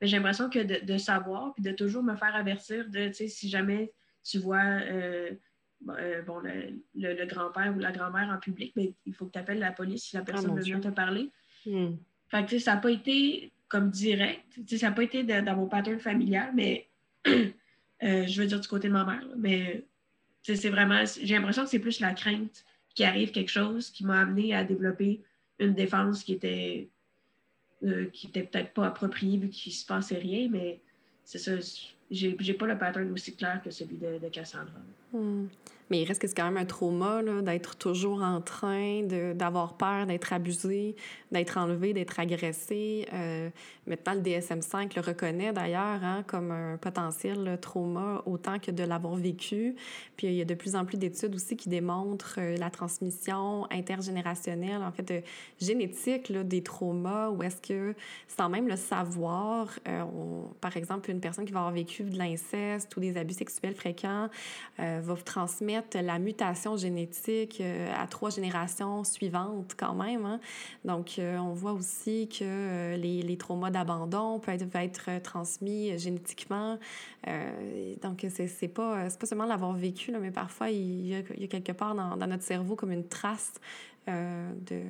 mais j'ai l'impression que de, savoir, puis de toujours me faire avertir de, tu sais, si jamais tu vois euh, euh, bon, le, grand-père ou la grand-mère en public, mais ben, il faut que tu appelles la police si la ah, personne veut venir te parler. Hmm. Fait que, ça n'a pas été comme direct, ça n'a pas été dans mon pattern familial, mais [clears throat] euh, je veux dire du côté de ma mère. mais c'est vraiment, j'ai l'impression que c'est plus la crainte qui arrive quelque chose qui m'a amené à développer une défense qui était euh, qui n'était peut-être pas approprié vu qu'il ne se passait rien, mais c'est ça, j'ai pas le pattern aussi clair que celui de, de Cassandra.
Hmm. Mais il reste que c'est quand même un trauma d'être toujours en train d'avoir peur d'être abusé, d'être enlevé, d'être agressé. Euh, maintenant, le DSM-5 le reconnaît d'ailleurs hein, comme un potentiel trauma autant que de l'avoir vécu. Puis il y a de plus en plus d'études aussi qui démontrent euh, la transmission intergénérationnelle, en fait, génétique là, des traumas, ou est-ce que sans même le savoir, euh, par exemple, une personne qui va avoir vécu de l'inceste ou des abus sexuels fréquents va transmettre la mutation génétique euh, à trois générations suivantes quand même. Hein. Donc, euh, on voit aussi que euh, les, les, traumas d'abandon peuvent être, être, transmis génétiquement. donc, c'est pas, pas seulement l'avoir vécu, mais parfois, il y, a, quelque part dans, notre cerveau comme une trace de,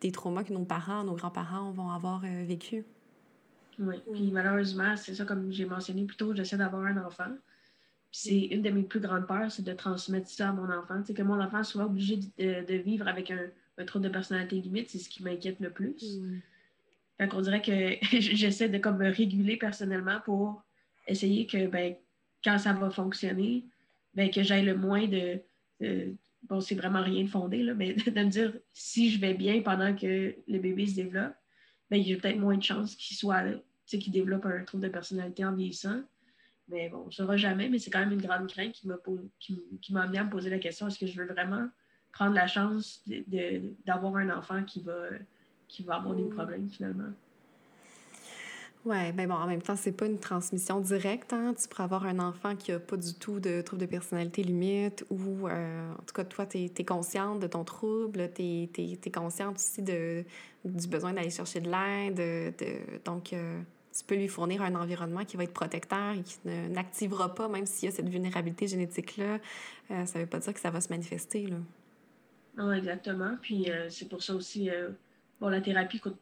des traumas que nos parents, nos grands-parents vont avoir vécu.
Oui, malheureusement, c'est ça, comme j'ai mentionné plus tôt, j'essaie d'avoir un enfant c'est une de mes plus grandes peurs, c'est de transmettre ça à mon enfant. C'est que mon enfant soit obligé de, vivre avec un, un, trouble de personnalité limite, c'est ce qui m'inquiète le plus. Mm. qu'on dirait que [laughs] j'essaie de comme me réguler personnellement pour essayer que ben, quand ça va fonctionner, ben, que j'aille le moins de, bon, c'est vraiment rien de fondé, là, mais [laughs] de, me dire si je vais bien pendant que le bébé se développe, ben, j'ai peut-être moins de chances qu'il soit, qu'il développe un trouble de personnalité en vieillissant. Mais bon, on ne saura jamais, mais c'est quand même une grande crainte qui m'a qui, qui amené à me poser la question est-ce que je veux vraiment prendre la chance d'avoir un enfant qui va, qui va avoir des problèmes finalement?
Oui, ben bon, en même temps, c'est pas une transmission directe. Hein? Tu pourrais avoir un enfant qui a pas du tout de trouble de personnalité limite ou, euh, en tout cas, toi, tu es, consciente de ton trouble, tu es, consciente aussi de, du besoin d'aller chercher de l'aide. De, donc, euh, tu peux lui fournir un environnement qui va être protecteur et qui n'activera pas, même s'il y a cette vulnérabilité génétique-là. Euh, ça ne veut pas dire que ça va se manifester. Là.
Non, exactement. Puis euh, c'est pour ça aussi, euh, bon, la thérapie coûte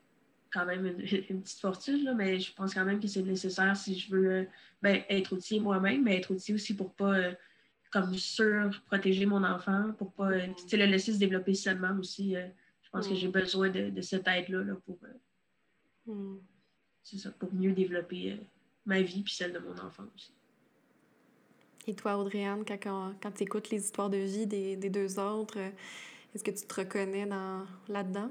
quand même une, [laughs] petite fortune, là, mais je pense quand même que c'est nécessaire si je veux ben, être outil moi-même, mais être outil aussi pour pas comme protéger mon enfant, pour pas le laisser se développer seulement aussi. je pense que j'ai mm. besoin de, cette aide-là pour, euh, mm. ça, pour mieux développer euh, ma vie puis celle de mon enfant aussi.
Et toi, Audrey-Anne, quand, quand, tu écoutes les histoires de vie des, des deux autres, est-ce que tu te reconnais dans, là-dedans?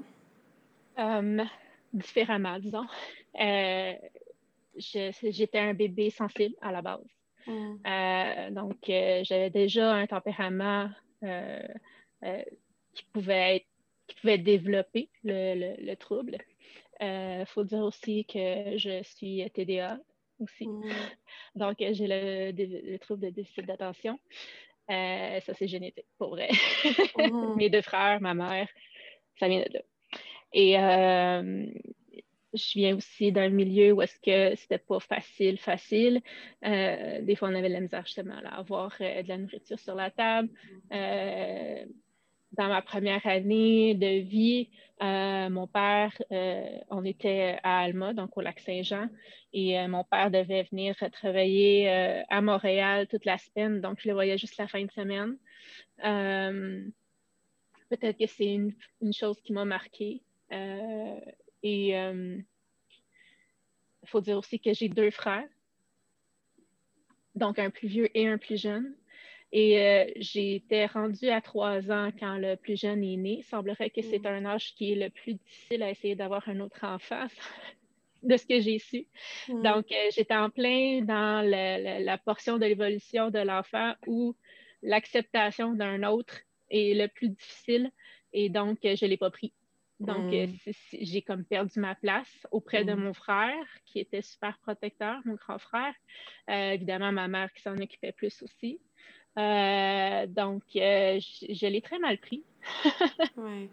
différemment, disons. j'étais un bébé sensible à la base. Mm. donc, j'avais déjà un tempérament qui pouvait être qui pouvait développer le, le, trouble. Il euh, faut dire aussi que je suis TDA aussi. Mm. Donc, j'ai le, trouble de déficit d'attention. Euh, ça, c'est génétique, pour vrai. Mm. [laughs] Mes deux frères, ma mère, ça vient de là. Et euh, je viens aussi d'un milieu où est-ce que c'était pas facile, facile. des fois, on avait de la misère justement à avoir de la nourriture sur la table dans ma première année de vie, euh, mon père, euh, on était à Alma, donc au lac Saint-Jean, et euh, mon père devait venir travailler à Montréal toute la semaine, donc je le voyais juste la fin de semaine. Peut-être que c'est une, une, chose qui m'a marquée. et il faut dire aussi que j'ai deux frères, donc un plus vieux et un plus jeune. Et euh, j'étais rendue à trois ans quand le plus jeune est né. Il semblerait que c'est mm. un âge qui est le plus difficile à essayer d'avoir un autre enfant, [laughs] de ce que j'ai su. Mm. Donc, euh, j'étais en plein dans la portion de l'évolution de l'enfant où l'acceptation d'un autre est le plus difficile et donc je ne l'ai pas pris. Donc, euh, mm. j'ai comme perdu ma place auprès de mon frère, qui était super protecteur, mon grand frère. évidemment, ma mère qui s'en occupait plus aussi. Euh, donc, euh, je, l'ai très mal pris. [laughs]
oui.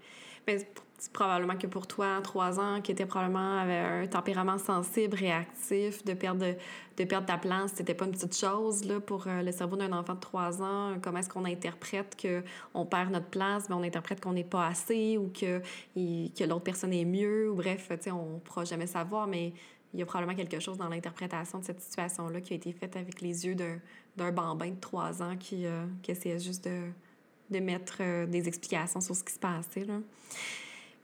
Mais c'est probablement que pour toi, trois ans, qui était probablement avec un tempérament sensible, réactif, de perdre, de perdre ta place, c'était pas une petite chose là, pour euh, le cerveau d'un enfant de trois ans. Comment est-ce qu'on interprète qu'on perd notre place, mais on interprète qu'on n'est pas assez ou que, que l'autre personne est mieux, ou bref, on ne pourra jamais savoir, mais il y a probablement quelque chose dans l'interprétation de cette situation-là qui a été faite avec les yeux d'un bambin de trois ans qui, euh, essayait juste de, de mettre euh, des explications sur ce qui se passait. Là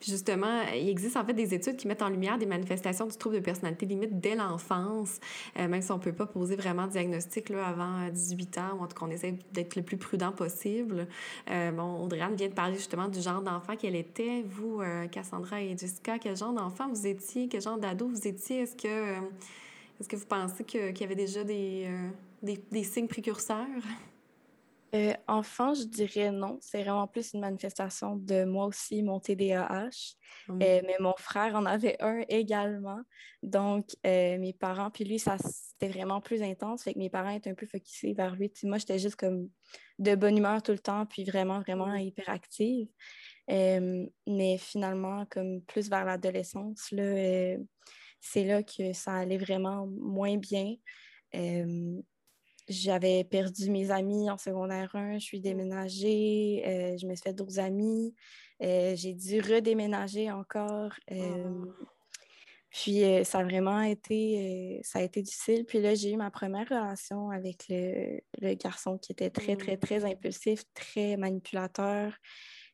justement, il existe en fait des études qui mettent en lumière des manifestations du trouble de personnalité limite dès l'enfance, euh, même si on peut pas poser vraiment de diagnostic là, avant 18 ans, ou en tout cas, on essaie d'être le plus prudent possible. Euh, bon, Audrey vient de parler justement du genre d'enfant qu'elle était. Vous, euh, Cassandra et Jessica, quel genre d'enfant vous étiez? Quel genre d'ado vous étiez? Est-ce que, est-ce que vous pensez qu'il y avait déjà des, des signes précurseurs?
Euh, enfant, je dirais non. C'est vraiment plus une manifestation de moi aussi, mon TDAH. Mmh. Euh, mais mon frère en avait un également. Donc, euh, mes parents, puis lui, ça c'était vraiment plus intense. Fait que mes parents étaient un peu focusés vers lui. moi, j'étais juste comme de bonne humeur tout le temps, puis vraiment, vraiment mmh. hyperactive. mais finalement, comme plus vers l'adolescence, là, c'est là que ça allait vraiment moins bien j'avais perdu mes amis en secondaire 1, je suis déménagée, euh, je me suis fait d'autres amis, euh, j'ai dû redéménager encore. Euh. Puis ça a vraiment été, ça a été difficile. Puis là, j'ai eu ma première relation avec le, le garçon qui était très, très, très mmh. impulsif, très manipulateur.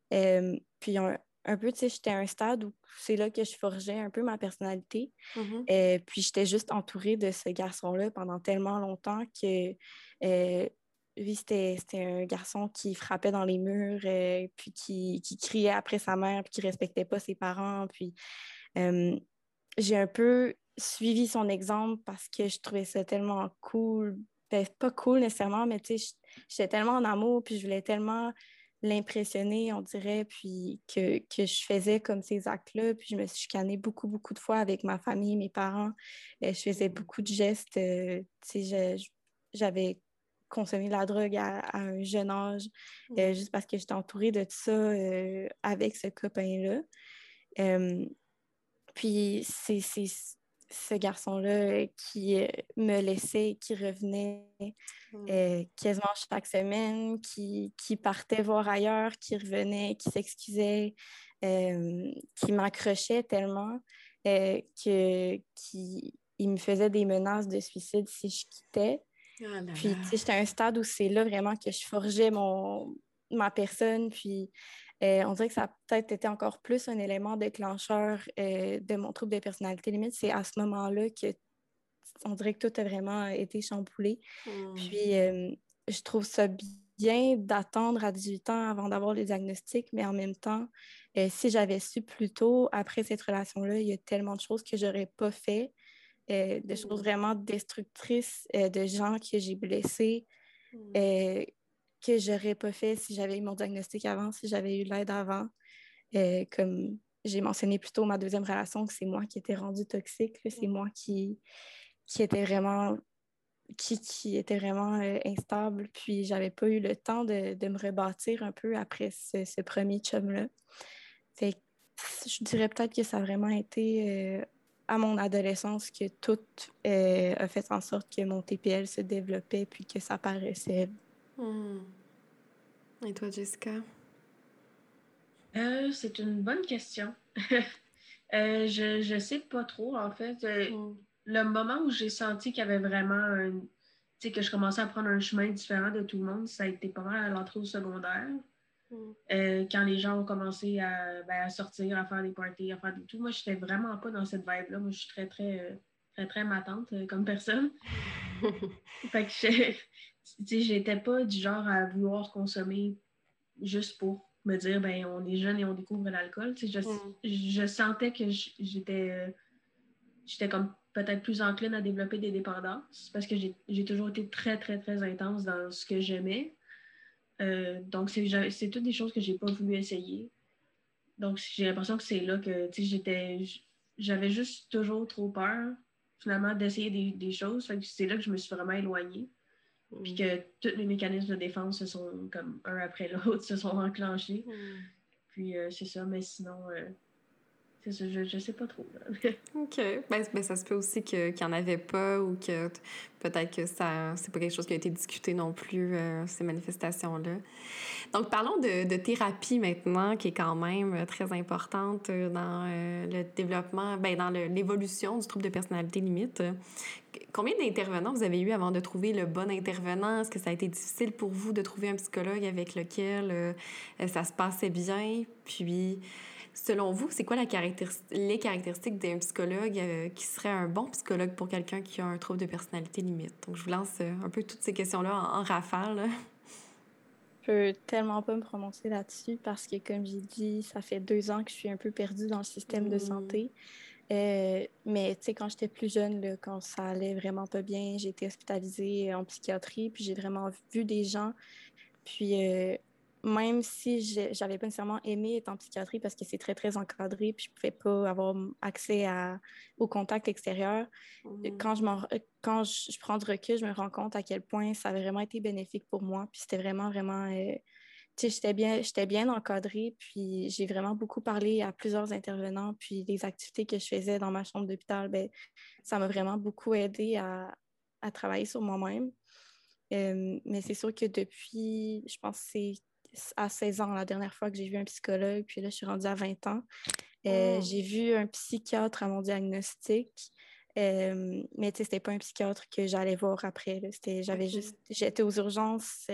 puis un, un peu, tu sais, j'étais à un stade où c'est là que je forgeais un peu ma personnalité. Mm-hmm. euh, puis j'étais juste entourée de ce garçon-là pendant tellement longtemps que euh, lui, c'était un garçon qui frappait dans les murs, euh, puis qui, qui, criait après sa mère, puis qui respectait pas ses parents. Puis j'ai un peu suivi son exemple parce que je trouvais ça tellement cool. Ben, pas cool nécessairement, mais tu sais, j'étais tellement en amour, puis je voulais tellement l'impressionner, on dirait, puis que, que, je faisais comme ces actes-là. Puis je me suis chicanée beaucoup, beaucoup de fois avec ma famille, mes parents. Euh, je faisais beaucoup de gestes. Euh, j'avais consommé la drogue à, un jeune âge, euh, juste parce que j'étais entourée de tout ça avec ce copain-là. puis c'est ce garçon-là qui euh, me laissait, qui revenait mmh. euh, quasiment chaque semaine, qui, qui, partait voir ailleurs, qui revenait, qui s'excusait, euh, qui m'accrochait tellement que qui, il me faisait des menaces de suicide si je quittais. Ah puis, j'étais à un stade où c'est là vraiment que je forgeais mon, ma personne, puis on dirait que ça a peut-être été encore plus un élément déclencheur de mon trouble de personnalité limite. C'est à ce moment-là que on dirait que tout a vraiment été chamboulé. Hmm. Puis je trouve ça bien d'attendre à 18 ans avant d'avoir le diagnostic, mais en même temps, si j'avais su plus tôt, après cette relation-là, il y a tellement de choses que j'aurais pas fait, de choses hmm. vraiment destructrices, de gens que j'ai blessés, hmm que j'aurais pas fait si j'avais eu mon diagnostic avant, si j'avais eu l'aide avant. Euh, comme j'ai mentionné plus tôt ma deuxième relation, que c'est moi qui étais rendue toxique, c'est moi qui, qui était vraiment qui, qui était vraiment euh, instable, puis j'avais pas eu le temps de, de, me rebâtir un peu après ce, ce premier chum-là. Fait je dirais peut-être que ça a vraiment été euh, à mon adolescence que tout a fait en sorte que mon TPL se développait puis que ça paraissait
Hmm. Et toi, Jessica?
Euh, c'est une bonne question. [laughs] euh, je ne sais pas trop, en fait. Euh, hmm. Le moment où j'ai senti qu'il y avait vraiment un, que je commençais à prendre un chemin différent de tout le monde, ça a été pas mal à l'entrée au secondaire. Hmm. Euh, quand les gens ont commencé à, ben, à, sortir, à faire des parties, à faire des tout. Moi, je n'étais vraiment pas dans cette vibe-là. Moi, je suis très, très, très, très matante comme personne. [laughs] fait que j'étais pas du genre à vouloir consommer juste pour me dire, ben, on est jeune et on découvre l'alcool. Je, mm. je, sentais que j'étais j'étais comme peut-être plus encline à développer des dépendances parce que j'ai toujours été très, très, très intense dans ce que j'aimais. Euh, donc, c'est toutes des choses que j'ai pas voulu essayer. Donc, j'ai l'impression que c'est là que j'étais. J'avais juste toujours trop peur, finalement, d'essayer des, des, choses. C'est là que je me suis vraiment éloignée. Puis que tous les mécanismes de défense se sont, comme un après l'autre, [laughs] se sont enclenchés. Mm. Puis euh, c'est ça, mais sinon, euh, je, ne sais pas trop. [laughs]
OK. Ben, ben, ça se peut aussi qu'il n'y en avait pas ou que peut-être que ça c'est pas quelque chose qui a été discuté non plus, euh, ces manifestations-là. Donc, parlons de, de, thérapie maintenant, qui est quand même très importante dans le développement, ben, dans l'évolution du trouble de personnalité limite. Combien d'intervenants vous avez eu avant de trouver le bon intervenant? Est-ce que ça a été difficile pour vous de trouver un psychologue avec lequel euh, ça se passait bien? Puis, selon vous, c'est quoi la les caractéristiques d'un psychologue euh, qui serait un bon psychologue pour quelqu'un qui a un trouble de personnalité limite? Donc, je vous lance euh, un peu toutes ces questions-là en, rafale.
Je peux tellement pas me prononcer là-dessus parce que, comme j'ai dit, ça fait deux ans que je suis un peu perdue dans le système de mmh. santé. Euh, mais tu sais, quand j'étais plus jeune, quand ça allait vraiment pas bien, j'ai été hospitalisée en psychiatrie, puis j'ai vraiment vu des gens. Puis même si j'avais pas nécessairement aimé être en psychiatrie parce que c'est très, très encadré, puis je pouvais pas avoir accès à, au contact extérieur, mmh. quand, je, quand je, prends du recul, je me rends compte à quel point ça a vraiment été bénéfique pour moi. Puis c'était vraiment, vraiment euh, j'étais bien, j'étais bien encadrée, puis j'ai vraiment beaucoup parlé à plusieurs intervenants, puis les activités que je faisais dans ma chambre d'hôpital, ben, ça m'a vraiment beaucoup aidé à, à travailler sur moi-même. Euh, mais c'est sûr que depuis, je pense que c'est à 16 ans la dernière fois que j'ai vu un psychologue, puis là, je suis rendue à 20 ans. Euh, oh. J'ai vu un psychiatre à mon diagnostic. Euh, mais c'était pas un psychiatre que j'allais voir après. J'avais juste, j'étais aux urgences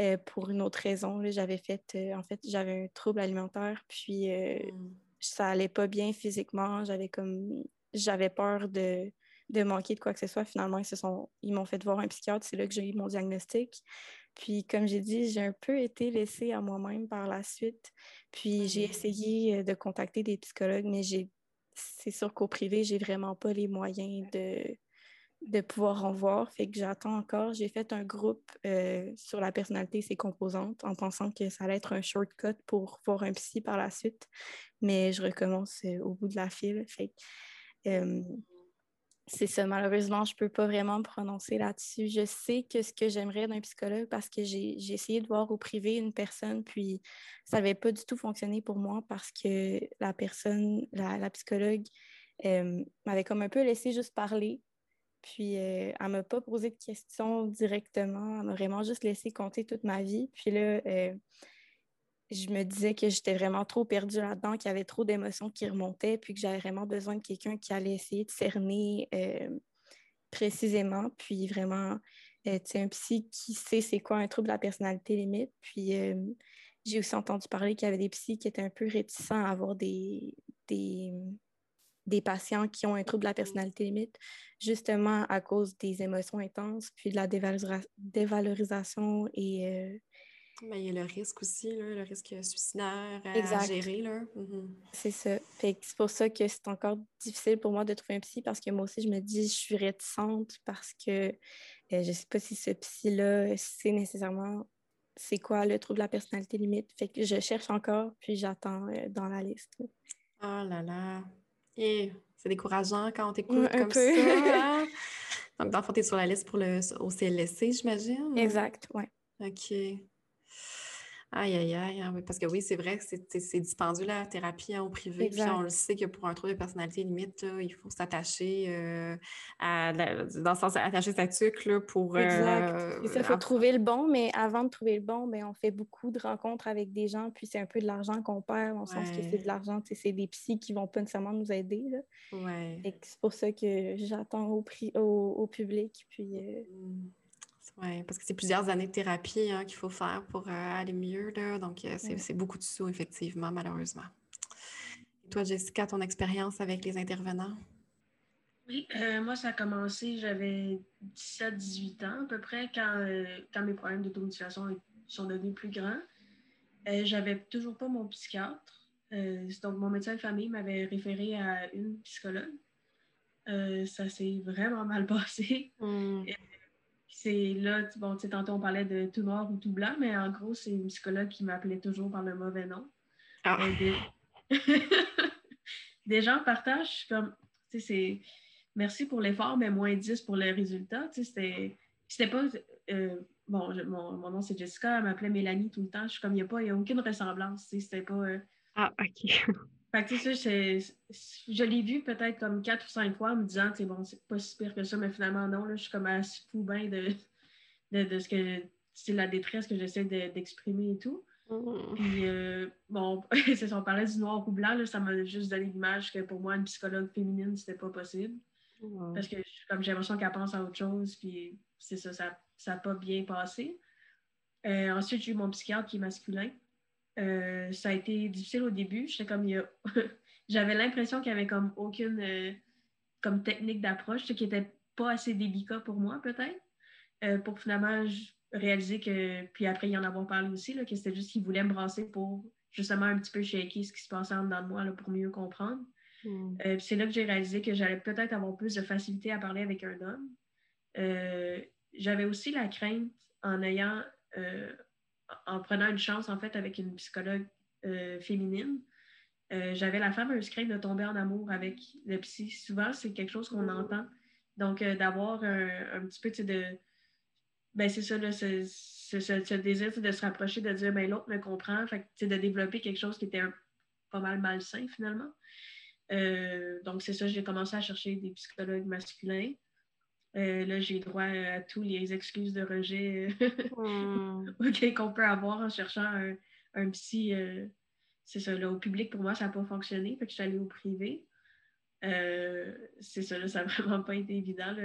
euh, pour une autre raison. J'avais fait, euh, en fait, j'avais un trouble alimentaire, puis euh, mm. ça allait pas bien physiquement. J'avais comme, j'avais peur de, de, manquer de quoi que ce soit. Finalement, ils se sont, ils m'ont fait voir un psychiatre. C'est là que j'ai eu mon diagnostic. Puis, comme j'ai dit, j'ai un peu été laissée à moi-même par la suite. Puis, j'ai essayé de contacter des psychologues, mais j'ai, c'est sûr qu'au privé, j'ai vraiment pas les moyens de de pouvoir en voir. Fait que j'attends encore. J'ai fait un groupe euh, sur la personnalité et ses composantes en pensant que ça allait être un shortcut pour voir un psy par la suite. Mais je recommence euh, au bout de la file. Fait euh, c'est ça. Malheureusement, je ne peux pas vraiment me prononcer là-dessus. Je sais que ce que j'aimerais d'un psychologue parce que j'ai essayé de voir au privé une personne, puis ça n'avait pas du tout fonctionné pour moi parce que la personne, la, psychologue, m'avait comme un peu laissé juste parler puis, euh, elle ne m'a pas posé de questions directement. Elle m'a vraiment juste laissé compter toute ma vie. Puis là, euh, je me disais que j'étais vraiment trop perdue là-dedans, qu'il y avait trop d'émotions qui remontaient, puis que j'avais vraiment besoin de quelqu'un qui allait essayer de cerner euh, précisément. Puis vraiment, tu sais, un psy qui sait c'est quoi un trouble de la personnalité limite. Puis j'ai aussi entendu parler qu'il y avait des psys qui étaient un peu réticents à avoir des, des, des patients qui ont un trouble de la personnalité limite, justement à cause des émotions intenses, puis de la dévalorisation et
mais il y a le risque aussi, là, le risque suicidaire à gérer. Mhm.
C'est ça. C'est pour ça que c'est encore difficile pour moi de trouver un psy parce que moi aussi, je me dis, je suis réticente parce que euh, je ne sais pas si ce psy-là, c'est nécessairement c'est quoi le trouble de la personnalité limite. Fait que je cherche encore, puis j'attends euh, dans la liste.
Oh là là. Et c'est décourageant quand on t'écoute comme ça. Hein? [laughs] Donc, dans le fond, tu es sur la liste pour le, au CLSC, j'imagine?
Exact, oui.
OK. Aïe, aïe, aïe. Hein, parce que oui, c'est vrai que c'est dispendieux la thérapie hein, au privé. Puis on le sait que pour un trouble de personnalité limite, il faut s'attacher euh, à dans le sens attacher sa tuque pour.
Exact. Euh, il faut trouver le bon, mais avant de trouver le bon, ben, on fait beaucoup de rencontres avec des gens, puis c'est un peu de l'argent qu'on perd, dans le sens que c'est de l'argent, c'est des psys qui vont pas nécessairement nous aider.
Ouais.
C'est pour ça que j'attends au, au, au, public. Puis, euh,
mmh. Oui, parce que c'est plusieurs années de thérapie hein, qu'il faut faire pour euh, aller mieux. Là. Donc, euh, c'est beaucoup de sous, effectivement, malheureusement. Et toi, Jessica, ton expérience avec les intervenants?
Oui, euh, moi, ça a commencé, j'avais 17-18 ans à peu près, quand, quand mes problèmes d'automotivation sont devenus plus grands. j'avais toujours pas mon psychiatre. donc, mon médecin de famille m'avait référé à une psychologue. ça s'est vraiment mal [laughs] passé.
Mmh
c'est là, bon, tu sais, tantôt on parlait de tout noir ou tout blanc, mais en gros, c'est une psychologue qui m'appelait toujours par le mauvais nom.
Ah.
Euh, [laughs] des... gens partagent comme, tu sais, c'est merci pour l'effort, mais moins 10 pour le résultat. Tu sais, c'était, c'était pas, euh, bon, mon, mon, nom c'est Jessica, elle m'appelait Mélanie tout le temps. Je suis comme, il n'y a, pas, y a aucune ressemblance. Tu sais, c'était pas. Euh,
ah, OK. [laughs]
Fait que, je l'ai vu peut-être comme quatre ou cinq fois en me disant, c'est bon, c'est pas si pire que ça, mais finalement, non, là, je suis comme assez fou bien de, de, ce que c'est la détresse que j'essaie d'exprimer et tout.
Mm.
Puis, euh, bon, [laughs] c'est on parlait du noir ou blanc, là, ça m'a juste donné l'image que pour moi, une psychologue féminine, c'était pas possible. Parce que, comme j'ai l'impression qu'elle pense à autre chose, puis c'est ça, ça n'a pas bien passé. Euh, ensuite, j'ai eu mon psychiatre qui est masculin. Euh, ça a été difficile au début. J'étais comme, [laughs] j'avais l'impression qu'il n'y avait comme aucune euh, comme technique d'approche, qui n'était pas assez délicat pour moi, peut-être, euh, pour finalement réaliser que, puis après y en avoir parlé aussi, là, que c'était juste qu'il voulait me brasser pour justement un petit peu shaker ce qui se passait en dedans de moi là, pour mieux comprendre.
Hmm.
c'est là que j'ai réalisé que j'allais peut-être avoir plus de facilité à parler avec un homme. j'avais aussi la crainte en ayant en prenant une chance, en fait, avec une psychologue euh, féminine, euh, j'avais la fameuse crainte de tomber en amour avec le psy. Souvent, c'est quelque chose qu'on mm-hmm. entend. Donc, euh, d'avoir un, petit peu de. Ben, c'est ça, ce, désir de se rapprocher, de dire, ben, l'autre me comprend. Fait de développer quelque chose qui était pas mal malsain, finalement. donc, c'est ça, j'ai commencé à chercher des psychologues masculins. Euh, là, j'ai droit à tous les excuses de rejet hmm. [laughs] qu'on peut avoir en cherchant un, un psy. Euh, c'est ça, là, au public, pour moi, ça n'a pas fonctionné. Fait que je suis allée au privé. Euh, c'est ça, là, ça n'a [laughs] vraiment pas été évident.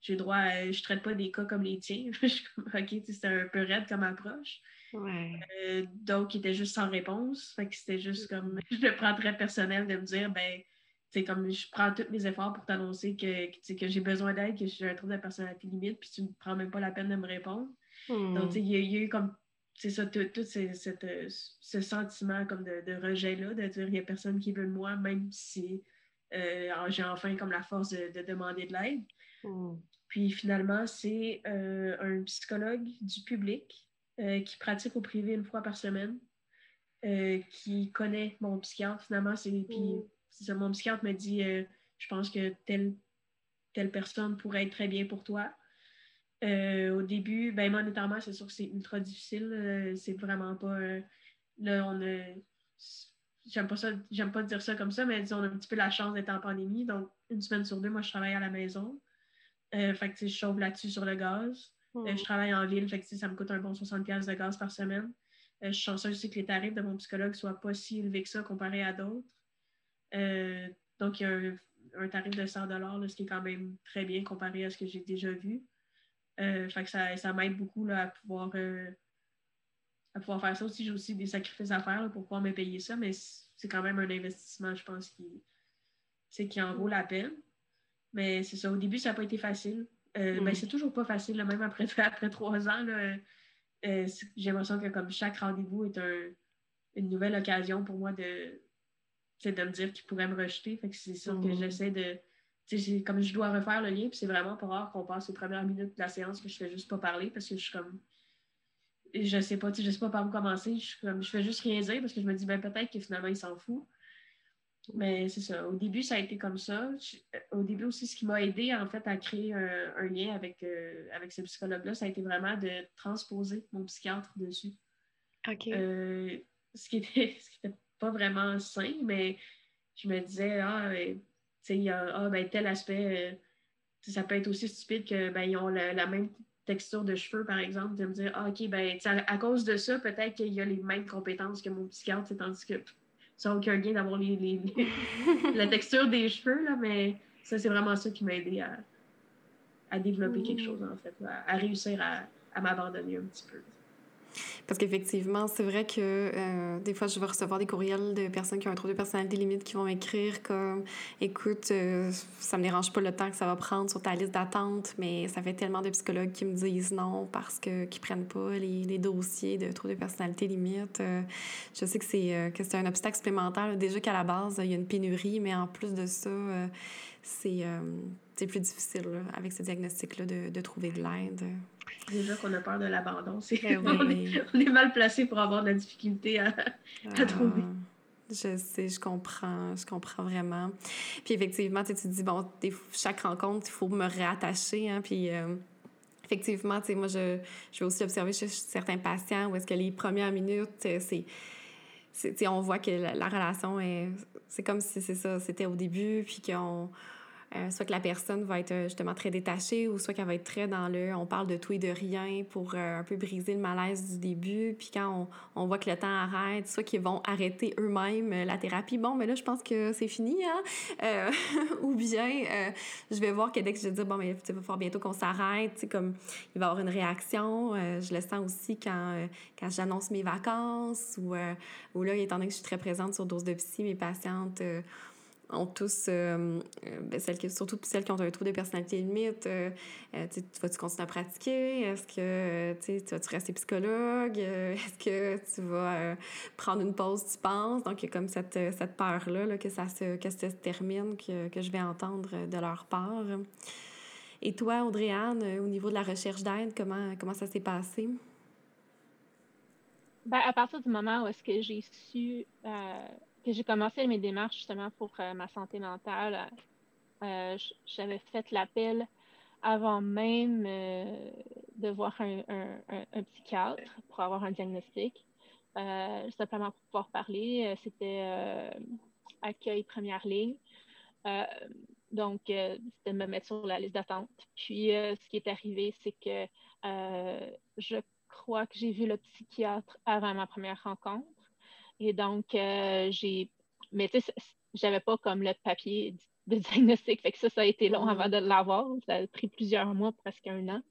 J'ai droit à, Je traite pas des cas comme les tiens. [laughs] je suis comme, OK, c'était un peu raide comme approche. donc, il était juste sans réponse. Fait que c'était juste comme. Je le prends très personnel de me dire, ben c'est comme je prends tous mes efforts pour t'annoncer que, que, j'ai besoin d'aide, que j'ai un trouble de personnalité limite, puis tu ne prends même pas la peine de me répondre.
Hmm.
Donc, il y, a eu comme, c'est ça, tout, ce sentiment comme de, rejet-là, de dire il n'y a personne qui veut de moi, même si euh, j'ai enfin comme la force de, demander de l'aide.
Hmm.
Puis finalement, c'est euh, un psychologue du public euh, qui pratique au privé une fois par semaine, qui connaît mon psychiatre. Finalement, c'est. Mon psychiatre me dit euh, je pense que telle, telle personne pourrait être très bien pour toi. Euh, au début, ben monétairement, c'est sûr que c'est ultra difficile. Euh, c'est vraiment pas. là, on a. J'aime pas ça, j'aime pas dire ça comme ça, mais on a un petit peu la chance d'être en pandémie. Donc, une semaine sur deux, moi, je travaille à la maison. fait que je chauffe là-dessus sur le gaz.
Hmm.
je travaille en ville, fait que ça me coûte un bon 60$ de gaz par semaine. je suis chanceuse aussi que les tarifs de mon psychologue ne soient pas si élevés que ça comparé à d'autres. Euh, donc, il y a un, tarif de 100 ce qui est quand même très bien comparé à ce que j'ai déjà vu. Euh, fait que ça, ça m'aide beaucoup là, à pouvoir euh, à pouvoir faire ça aussi. J'ai aussi des sacrifices à faire pour pouvoir me payer ça, mais c'est quand même un investissement, je pense, qui, qui en vaut la peine. Mais c'est ça, au début, ça n'a pas été facile. Euh, ben, mm. c'est toujours pas facile, même après, [laughs] après trois ans. J'ai l'impression que comme chaque rendez-vous est une nouvelle occasion pour moi de, de me dire qu'il pourrait me rejeter. Fait que c'est sûr que mm. j'essaie de. Comme je dois refaire le lien, puis c'est vraiment pas rare qu'on passe les premières minutes de la séance que je fais juste pas parler parce que je suis comme je sais pas, je sais pas par où commencer. Je, comme, je fais juste rien dire parce que je me dis, ben, peut-être que finalement, il s'en fout. Mais c'est ça. Au début, ça a été comme ça. au début aussi, ce qui m'a aidé en fait à créer un, lien avec, euh, avec ce psychologue-là, ça a été vraiment de transposer mon psychiatre dessus.
OK.
Euh, ce, qui était, [laughs] ce pas vraiment sain, mais je me disais, ah, tu sais, il y a ah, ben, tel aspect, euh, ça peut être aussi stupide qu'ils ben, ont la, même texture de cheveux, par exemple, de me dire, ah, OK, ben, à, cause de ça, peut-être qu'il y a les mêmes compétences que mon psychiatre, tandis que ça n'a aucun gain d'avoir les, [laughs] la texture des cheveux, là, mais ça, c'est vraiment ça qui m'a aidé à, développer quelque chose, en fait, à, réussir à, à m'abandonner un petit peu.
Parce qu'effectivement, c'est vrai que euh, des fois, je vais recevoir des courriels de personnes qui ont un trouble de personnalité limite qui vont m'écrire comme Écoute, euh, ça me dérange pas le temps que ça va prendre sur ta liste d'attente, mais ça fait tellement de psychologues qui me disent non parce que qui prennent pas les, les dossiers de trouble de personnalité limite. Euh, je sais que c'est que c'est un obstacle supplémentaire. Déjà qu'à la base, il y a une pénurie, mais en plus de ça, c'est plus difficile avec ce diagnostic-là de, de trouver de l'aide.
Déjà qu'on a peur de l'abandon, c'est ben [laughs] on, est, mal placé pour avoir de la difficulté à, à trouver.
Ah, je sais, je comprends, je comprends vraiment. Puis effectivement, tu te dis, bon, chaque rencontre, il faut me réattacher. Hein, puis euh, effectivement, tu sais, moi, je, je vais aussi observer chez certains patients où est-ce que les premières minutes, euh, c'est on voit que la, la relation est c'est comme si c'est ça c'était au début puis qu'on euh, soit que la personne va être euh, justement très détachée ou soit qu'elle va être très dans le on parle de tout et de rien pour euh, un peu briser le malaise du début. Puis quand on, on voit que le temps arrête, soit qu'ils vont arrêter eux-mêmes la thérapie. Bon, mais là, je pense que c'est fini. Hein? [laughs] ou bien je vais voir que dès que je dis bon, mais il va falloir bientôt qu'on s'arrête, comme il va y avoir une réaction. je le sens aussi quand, quand j'annonce mes vacances ou, ou là, étant donné que je suis très présente sur dose de psy, mes patientes ont tous, euh, euh, ben, celles qui, surtout celles qui ont un trouble de personnalité limite, euh, tu vas-tu continuer à pratiquer? Est-ce que tu vas-tu rester psychologue? [laughs] Est-ce que tu vas prendre une pause, tu penses? Donc, il y a comme cette, cette peur-là là, que, ça se, que ça se termine, que, que je vais entendre de leur part. Et toi, Audrey-Anne, au niveau de la recherche d'aide, comment, comment ça s'est passé?
Ben, à partir du moment où est-ce que j'ai su j'ai commencé mes démarches justement pour euh, ma santé mentale, euh, j'avais fait l'appel avant même euh, de voir un, psychiatre pour avoir un diagnostic, simplement pour pouvoir parler. C'était accueil première ligne. donc, c'était de me mettre sur la liste d'attente. Puis, ce qui est arrivé, c'est que je crois que j'ai vu le psychiatre avant ma première rencontre. Et donc, euh, j'ai. Mais tu sais, j'avais pas comme le papier de [laughs] diagnostic. Fait que ça, ça a été long avant de l'avoir. Ça a pris plusieurs mois, presque un an.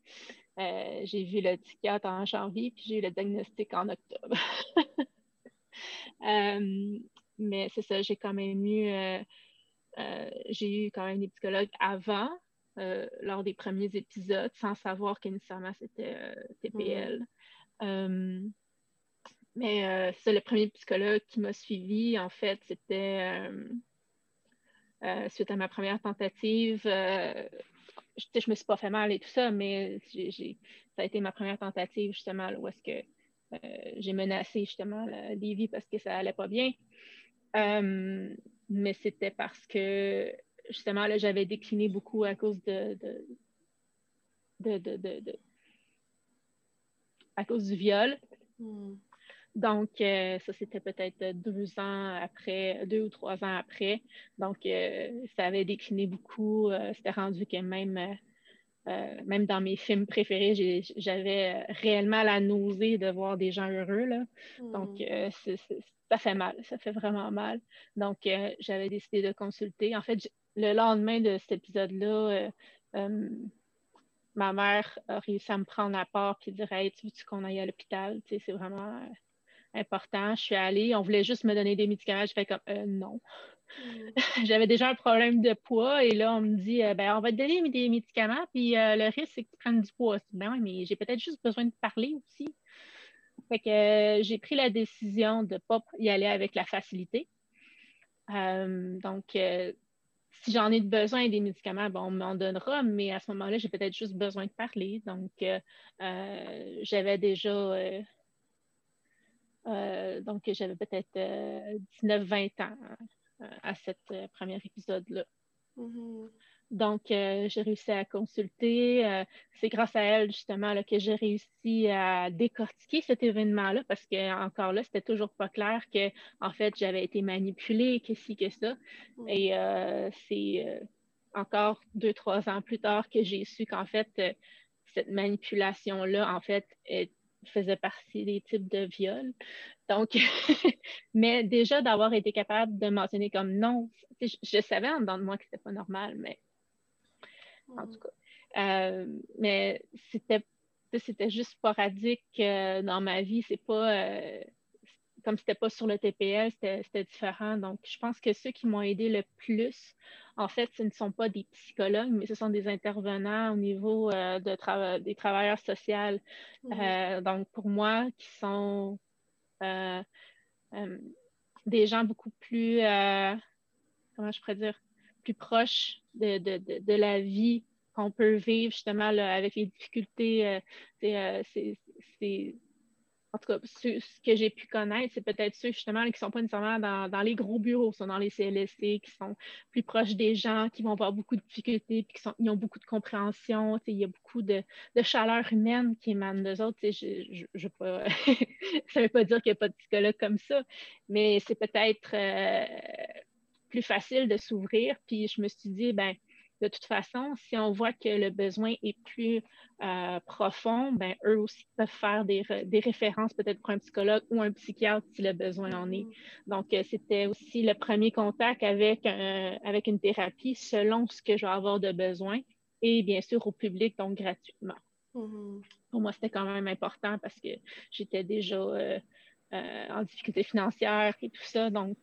Euh, j'ai vu le psychiatre en janvier, puis j'ai eu le diagnostic en octobre. [laughs] Euh, mais c'est ça, j'ai quand même eu. j'ai eu quand même des psychologues avant, lors des premiers épisodes, sans savoir que nécessairement c'était TPL. Mais euh, c'est le premier psychologue qui m'a suivi, en fait, c'était euh, euh, suite à ma première tentative. je, je me suis pas fait mal et tout ça, mais ça a été ma première tentative, justement, où est-ce que j'ai menacé, justement, la Lévi parce que ça allait pas bien. mais c'était parce que, justement, là, j'avais décliné beaucoup à cause de, à cause du viol. Hmm. Donc, euh, ça, c'était peut-être deux ans après, deux ou trois ans après. Donc, euh, ça avait décliné beaucoup. Euh, c'était rendu que même, même dans mes films préférés, j'avais réellement la nausée de voir des gens heureux. Là. Donc, hmm. ça fait mal. Ça fait vraiment mal. Donc, j'avais décidé de consulter. En fait, le lendemain de cet épisode-là, ma mère a réussi à me prendre à part et dire Hey, tu veux qu'on aille à l'hôpital? Tu sais, c'est vraiment important. Je suis allée, on voulait juste me donner des médicaments. Je fais comme non. Mm. [laughs] J'avais déjà un problème de poids et là, on me dit ben, on va te donner des médicaments, puis le risque, c'est que tu prennes du poids. Ben mais j'ai peut-être juste besoin de parler aussi. Fait que j'ai pris la décision de ne pas y aller avec la facilité. donc, si j'en ai besoin des médicaments, on m'en donnera, mais à ce moment-là, j'ai peut-être juste besoin de parler. Donc, euh, euh, j'avais déjà, euh, donc j'avais peut-être 19-20 ans à cet premier épisode-là. Mm-hmm. Donc, euh, j'ai réussi à consulter. Euh, c'est grâce à elle, justement, là, que j'ai réussi à décortiquer cet événement-là parce que, encore là, c'était toujours pas clair que, en fait, j'avais été manipulée, que ci, que ça. Mm. Et euh, c'est encore deux, trois ans plus tard que j'ai su qu'en fait, cette manipulation-là, en fait, faisait partie des types de viols. Donc, [laughs] mais déjà d'avoir été capable de mentionner comme non, je, je savais en dedans de moi que c'était pas normal, mais en tout cas. Euh, mais c'était c'était juste sporadique euh, dans ma vie. C'est pas euh, comme c'était pas sur le TPL, c'était différent. Donc, je pense que ceux qui m'ont aidé le plus, en fait, ce ne sont pas des psychologues, mais ce sont des intervenants au niveau de des travailleurs sociaux. donc, pour moi, qui sont des gens beaucoup plus, comment je pourrais dire, plus proches de, de, de, la vie qu'on peut vivre justement avec les difficultés. Euh, euh, c'est, en tout cas, ce, que j'ai pu connaître, c'est peut-être ceux justement qui ne sont pas nécessairement dans, les gros bureaux, sont dans les CLSC, qui sont plus proches des gens, qui vont avoir beaucoup de difficultés, puis qui sont, ils ont beaucoup de compréhension. Il y a beaucoup de, chaleur humaine qui émane d'eux autres. Je, [laughs] ça ne veut pas dire qu'il n'y a pas de psychologue comme ça, mais c'est peut-être euh, plus facile de s'ouvrir. Puis je me suis dit, ben de toute façon, si on voit que le besoin est plus euh, profond, ben, eux aussi peuvent faire des, références peut-être pour un psychologue ou un psychiatre si le besoin en est. Donc, euh, c'était aussi le premier contact avec, avec une thérapie selon ce que je vais avoir de besoin et bien sûr au public, donc gratuitement. Mm-hmm. Pour moi, c'était quand même important parce que j'étais déjà euh, en difficulté financière et tout ça. Donc,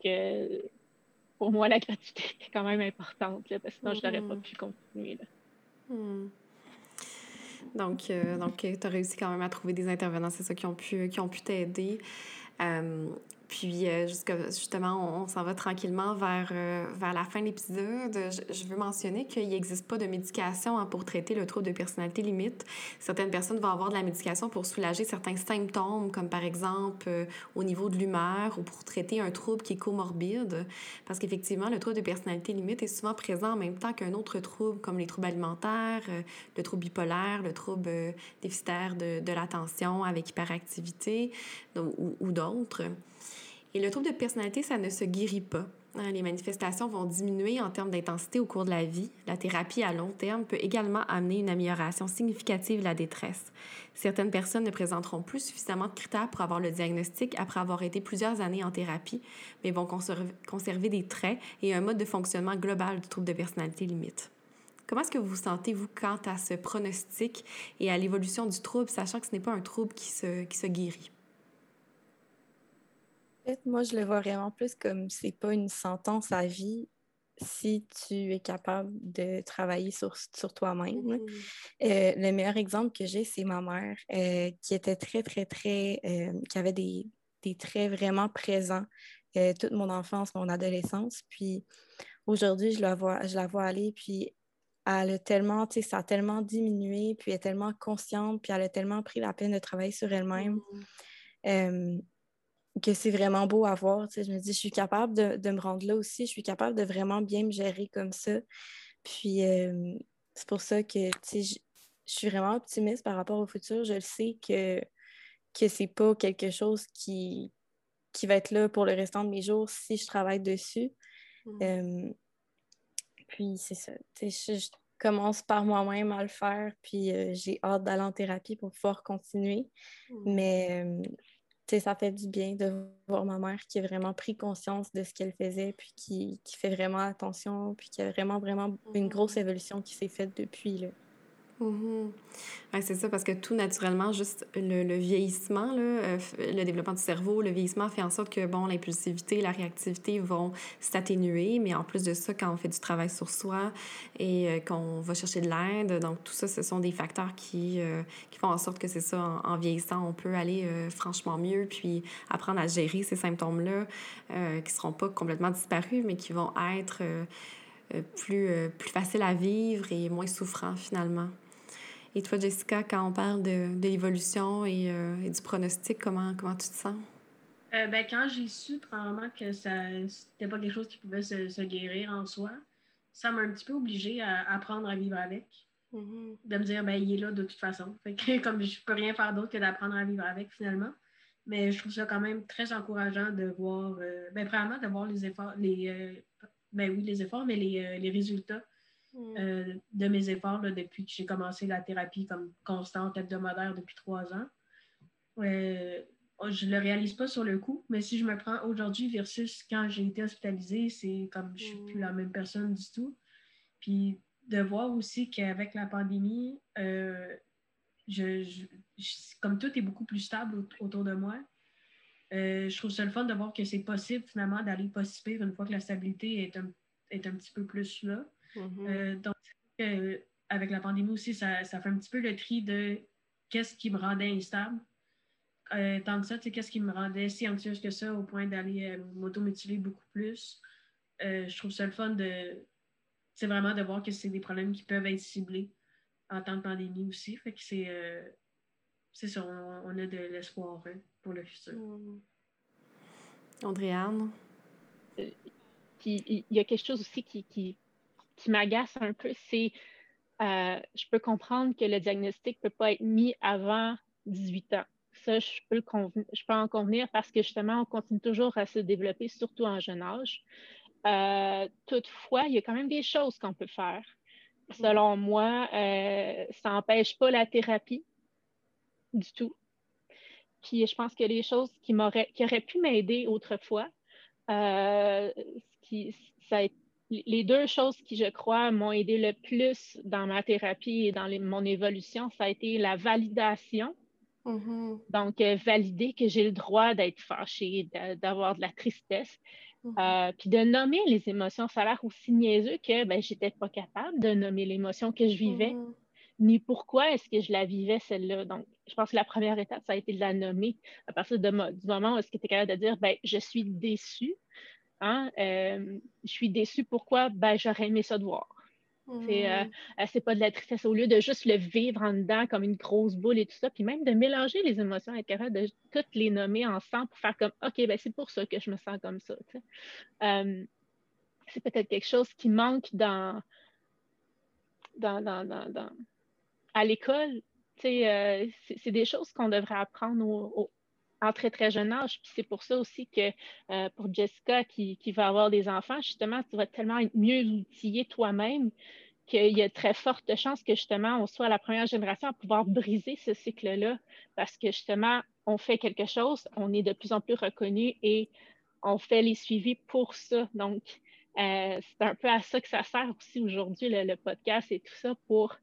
pour moi, la gratuité [laughs] est quand même importante, parce que sinon, je n'aurais pas mm-hmm. pu continuer.
Mm. Donc, euh, donc tu as réussi quand même à trouver des intervenants, c'est ça, qui ont pu, qui ont pu t'aider. Euh, puis, euh, justement, on, s'en va tranquillement vers, euh, vers la fin de l'épisode. Je, veux mentionner qu'il n'existe pas de médication hein, pour traiter le trouble de personnalité limite. Certaines personnes vont avoir de la médication pour soulager certains symptômes, comme par exemple euh, au niveau de l'humeur ou pour traiter un trouble qui est comorbide. Parce qu'effectivement, le trouble de personnalité limite est souvent présent en même temps qu'un autre trouble, comme les troubles alimentaires, le trouble bipolaire, le trouble déficitaire de, de l'attention avec hyperactivité ou, ou d'autres. Et le trouble de personnalité, ça ne se guérit pas. Hein, les manifestations vont diminuer en termes d'intensité au cours de la vie. La thérapie à long terme peut également amener une amélioration significative de la détresse. Certaines personnes ne présenteront plus suffisamment de critères pour avoir le diagnostic après avoir été plusieurs années en thérapie, mais vont conserver des traits et un mode de fonctionnement global du trouble de personnalité limite. Comment est-ce que vous vous sentez, vous, quant à ce pronostic et à l'évolution du trouble, sachant que ce n'est pas un trouble qui se, qui se guérit?
Moi, je le vois vraiment plus comme c'est pas une sentence à vie si tu es capable de travailler sur, sur toi-même. Mm-hmm. Euh, le meilleur exemple que j'ai, c'est ma mère, euh, qui était très, très, très, euh, qui avait des, des, traits vraiment présents toute mon enfance, mon adolescence. Puis aujourd'hui, je la vois, je la vois aller, puis elle a tellement, tu sais, ça a tellement diminué, puis elle est tellement consciente, puis elle a tellement pris la peine de travailler sur elle-même. Mm-hmm que c'est vraiment beau à voir. Je me dis, je suis capable de, me rendre là aussi, je suis capable de vraiment bien me gérer comme ça. Puis euh, c'est pour ça que je, suis vraiment optimiste par rapport au futur. Je le sais que, que c'est pas quelque chose qui, qui va être là pour le restant de mes jours si je travaille dessus. Mm. Euh, puis c'est ça. Je, commence par moi-même à le faire, puis euh, j'ai hâte d'aller en thérapie pour pouvoir continuer. Mm. Mais ça fait du bien de voir ma mère qui a vraiment pris conscience de ce qu'elle faisait, puis qui, fait vraiment attention, puis qui a vraiment, vraiment une grosse mm. évolution qui s'est faite depuis. Là.
Mm c'est ça, parce que tout naturellement, juste le, vieillissement, là, euh, le développement du cerveau, le vieillissement fait en sorte que, bon, l'impulsivité, la réactivité vont s'atténuer, mais en plus de ça, quand on fait du travail sur soi et euh, qu'on va chercher de l'aide, donc tout ça, ce sont des facteurs qui, euh, qui font en sorte que c'est ça, en, vieillissant, on peut aller franchement mieux, puis apprendre à gérer ces symptômes-là, qui seront pas complètement disparus, mais qui vont être plus, plus faciles à vivre et moins souffrants finalement. Et toi, Jessica, quand on parle de, l'évolution et, euh, et, du pronostic, comment, comment tu te sens?
Euh, ben, quand j'ai su probablement que ça n'était pas quelque chose qui pouvait se, se guérir en soi, ça m'a un petit peu obligée à apprendre à vivre avec. Mm-hmm. De me dire, ben, il est là de toute façon. [laughs] Fait que, comme je peux rien faire d'autre que d'apprendre à vivre avec finalement. Mais je trouve ça quand même très encourageant de voir, euh, ben, premièrement, de voir les efforts, les, ben oui, les efforts, mais les, les résultats Mm. Euh, de mes efforts depuis que j'ai commencé la thérapie comme constante hebdomadaire depuis trois ans. Euh, je ne le réalise pas sur le coup, mais si je me prends aujourd'hui versus quand j'ai été hospitalisée, c'est comme je ne suis plus la même personne du tout. Puis de voir aussi qu'avec la pandémie, euh, je, comme tout est beaucoup plus stable autour de moi, je trouve ça le fun de voir que c'est possible finalement d'aller pas une fois que la stabilité est un, est un petit peu plus là. Mm-hmm. Euh, donc, avec la pandémie aussi, ça, ça, fait un petit peu le tri de qu'est-ce qui me rendait instable. Euh, tant que ça, qu'est-ce qui me rendait si anxieuse que ça au point d'aller euh, m'automutiler beaucoup plus. je trouve ça le fun de. C'est vraiment de voir que c'est des problèmes qui peuvent être ciblés en temps de pandémie aussi. Fait que c'est. c'est ça, on, a de l'espoir hein, pour le futur. Mm.
Andréane?
Il y a quelque chose aussi qui, qui qui m'agace un peu, c'est euh, je peux comprendre que le diagnostic ne peut pas être mis avant 18 ans. Ça, je peux, en convenir parce que justement, on continue toujours à se développer, surtout en jeune âge. Euh, toutefois, il y a quand même des choses qu'on peut faire. Selon moi, euh, ça n'empêche pas la thérapie du tout. Puis je pense que les choses qui, qui auraient pu m'aider autrefois, qui, ça a été les deux choses qui, je crois, m'ont aidé le plus dans ma thérapie et dans mon évolution, ça a été la validation. Mm-hmm. Donc, euh, valider que j'ai le droit d'être fâchée, d'avoir de la tristesse, mm-hmm. euh, puis de nommer les émotions. Ça a l'air aussi niaiseux que ben, je n'étais pas capable de nommer l'émotion que je vivais, mm-hmm. ni pourquoi est-ce que je la vivais, celle-là. Donc, je pense que la première étape, ça a été de la nommer. À partir de, du moment où est-ce que tu es capable de dire, ben, je suis déçue, Hein, euh, je suis déçue. Pourquoi? Ben, j'aurais aimé ça de voir. C'est, euh, euh, c'est pas de la tristesse au lieu de juste le vivre en dedans comme une grosse boule et tout ça, puis même de mélanger les émotions, être capable de toutes les nommer ensemble pour faire comme OK, ben c'est pour ça que je me sens comme ça. c'est peut-être quelque chose qui manque dans, dans, dans, dans, à l'école. c'est, c'est des choses qu'on devrait apprendre au, très, très jeune âge. Puis c'est pour ça aussi que euh, pour Jessica qui, qui, va avoir des enfants, justement, tu vas tellement être mieux outillé toi-même qu'il y a très forte chance que justement on soit la première génération à pouvoir briser ce cycle-là parce que justement on fait quelque chose, on est de plus en plus reconnu et on fait les suivis pour ça. Donc, euh, c'est un peu à ça que ça sert aussi aujourd'hui, le, podcast et tout ça, pour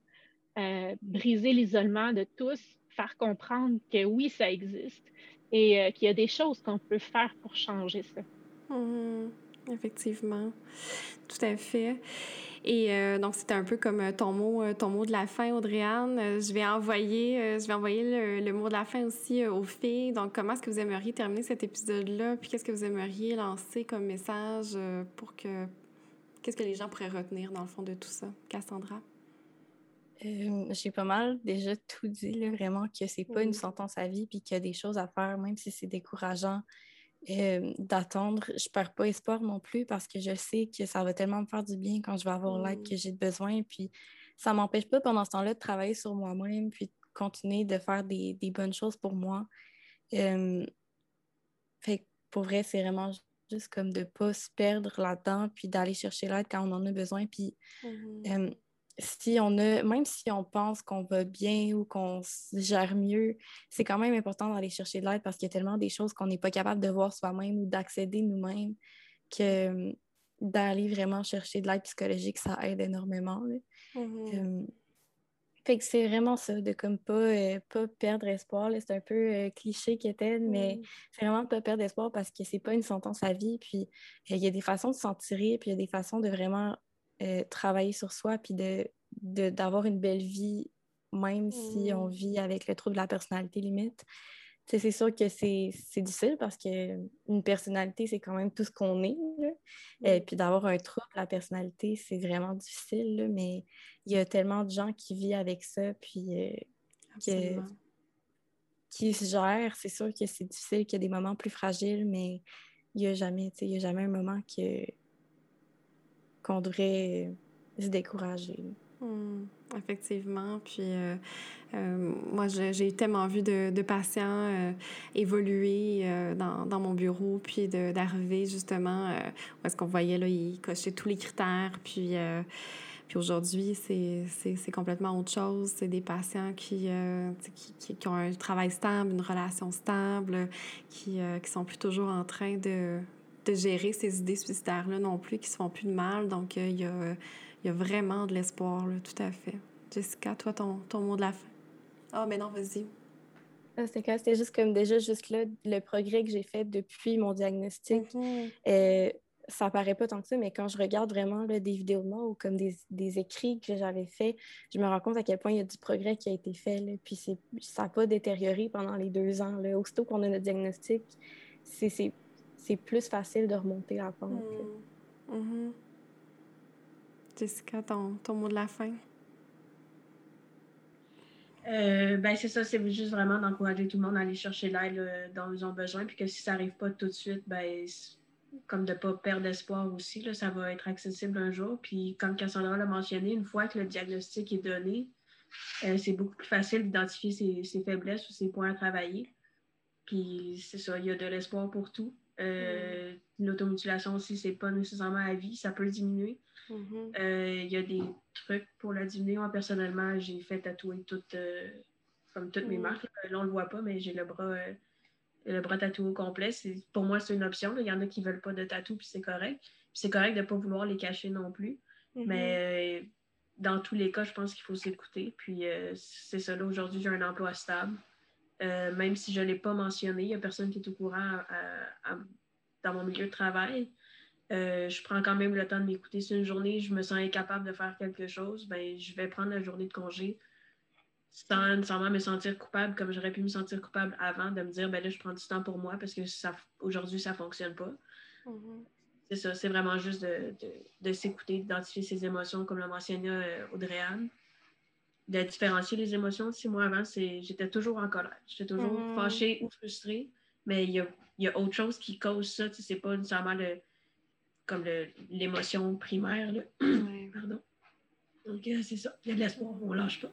euh, briser l'isolement de tous, faire comprendre que oui, ça existe, et euh, qu'il y a des choses qu'on peut faire pour changer ça.
Mm-hmm. effectivement, tout à fait. Et euh, donc, c'était un peu comme euh, ton mot, ton mot de la fin, Audrey-Anne. Je vais envoyer, je vais envoyer le, mot de la fin aussi aux filles. Donc, comment est-ce que vous aimeriez terminer cet épisode-là? Puis, qu'est-ce que vous aimeriez lancer comme message pour que... Qu'est-ce que les gens pourraient retenir, dans le fond, de tout ça? Cassandra?
Euh, j'ai pas mal déjà tout dit, là, vraiment, que c'est pas une sentence à vie, puis qu'il y a des choses à faire, même si c'est décourageant euh, d'attendre. Je perds pas espoir non plus parce que je sais que ça va tellement me faire du bien quand je vais avoir l'aide que j'ai besoin. Puis ça m'empêche pas pendant ce temps-là de travailler sur moi-même, puis de continuer de faire des, bonnes choses pour moi. Euh, fait pour vrai, c'est vraiment juste comme de pas se perdre là-dedans, puis d'aller chercher l'aide quand on en a besoin. Puis mm-hmm si on a, même si on pense qu'on va bien ou qu'on gère mieux, c'est quand même important d'aller chercher de l'aide parce qu'il y a tellement des choses qu'on n'est pas capable de voir soi-même ou d'accéder nous-mêmes que hum, d'aller vraiment chercher de l'aide psychologique, ça aide énormément.
Mm-hmm.
Fait que c'est vraiment ça, de comme pas, euh, pas perdre espoir. C'est un peu euh, cliché qui était, mais mm. c'est vraiment de pas perdre espoir parce que c'est pas une sentence à vie. Puis il y a des façons de s'en tirer, puis il y a des façons de vraiment travailler sur soi, puis de, d'avoir une belle vie, même si on mm. vit avec le trouble de la personnalité limite c'est sûr que c'est difficile parce qu'une personnalité, c'est quand même tout ce qu'on est. Et puis d'avoir un trouble, la personnalité, c'est vraiment difficile. mais il y a tellement de gens qui vivent avec ça, puis euh, qui se gèrent. C'est sûr que c'est difficile, qu'il y a des moments plus fragiles, mais il n'y a, jamais, a jamais un moment qu'on devrait se décourager.
Hmm, effectivement. Puis euh, euh, moi, j'ai tellement vu de, patients euh, évoluer dans, mon bureau, puis d'arriver justement où est-ce qu'on voyait, là, ils cochaient tous les critères. Puis, puis aujourd'hui, c'est complètement autre chose. C'est des patients qui, qui, qui, ont un travail stable, une relation stable, qui, qui sont plus toujours en train de, de gérer ces idées suicidaires-là non plus, qui se font plus de mal. Donc, il y a il y a vraiment de l'espoir, là, tout à fait. Jessica, toi, ton, ton mot de la fin? Ah, mais non, vas-y.
Ah, c'était juste comme déjà, juste là, le progrès que j'ai fait depuis mon diagnostic. Mm ça paraît pas tant que ça, mais quand je regarde vraiment là, des vidéos de moi ou comme des, des écrits que j'avais faits, je me rends compte à quel point il y a du progrès qui a été fait. Là, puis ça n'a pas détérioré pendant les deux ans. Là. Aussitôt qu'on a notre diagnostic, c'est plus facile de remonter la pente. Mm -hmm.
Jessica, ton, ton mot de la fin?
Euh, ben c'est ça, c'est juste vraiment d'encourager tout le monde à aller chercher l'aide dont ils ont besoin, puis que si ça n'arrive pas tout de suite, ben comme de ne pas perdre espoir aussi, là, ça va être accessible un jour. Puis comme Cassandra l'a mentionné, une fois que le diagnostic est donné, euh, c'est beaucoup plus facile d'identifier ses, ses, faiblesses ou ses points à travailler. Puis c'est ça, il y a de l'espoir pour tout. Euh, L'automutilation aussi, c'est pas nécessairement à vie, ça peut diminuer. Mm-hmm. Euh, il y a des trucs pour la diminuer. Moi, personnellement, j'ai fait tatouer toutes, euh, comme toutes mes mm. marques. Là, on le voit pas, mais j'ai le bras, le bras tatoué au complet. Pour moi, c'est une option. Il y en a qui veulent pas de tatou, puis c'est correct. c'est correct de pas vouloir les cacher non plus. Mm-hmm. Mais dans tous les cas, je pense qu'il faut s'écouter. Puis c'est ça, là, aujourd'hui, j'ai un emploi stable. Même si je ne l'ai pas mentionné, il n'y a personne qui est au courant dans mon milieu de travail. Euh, je prends quand même le temps de m'écouter. Si une journée, je me sens incapable de faire quelque chose, ben, je vais prendre la journée de congé sans nécessairement me sentir coupable comme j'aurais pu me sentir coupable avant, de me dire, ben là, je prends du temps pour moi parce que ça, aujourd'hui, ça ne fonctionne pas. Mm-hmm. C'est ça, c'est vraiment juste de, de, s'écouter, d'identifier ses émotions, comme l'a mentionné euh, Audrey-Anne, de différencier les émotions. Si moi, avant, j'étais toujours en colère, j'étais toujours mm-hmm. fâchée ou frustrée, mais il y a, y a, autre chose qui cause ça. C'est pas nécessairement le comme l'émotion primaire. Là. [clears throat] Pardon. Donc, euh, c'est ça. Il y a de l'espoir, on lâche pas.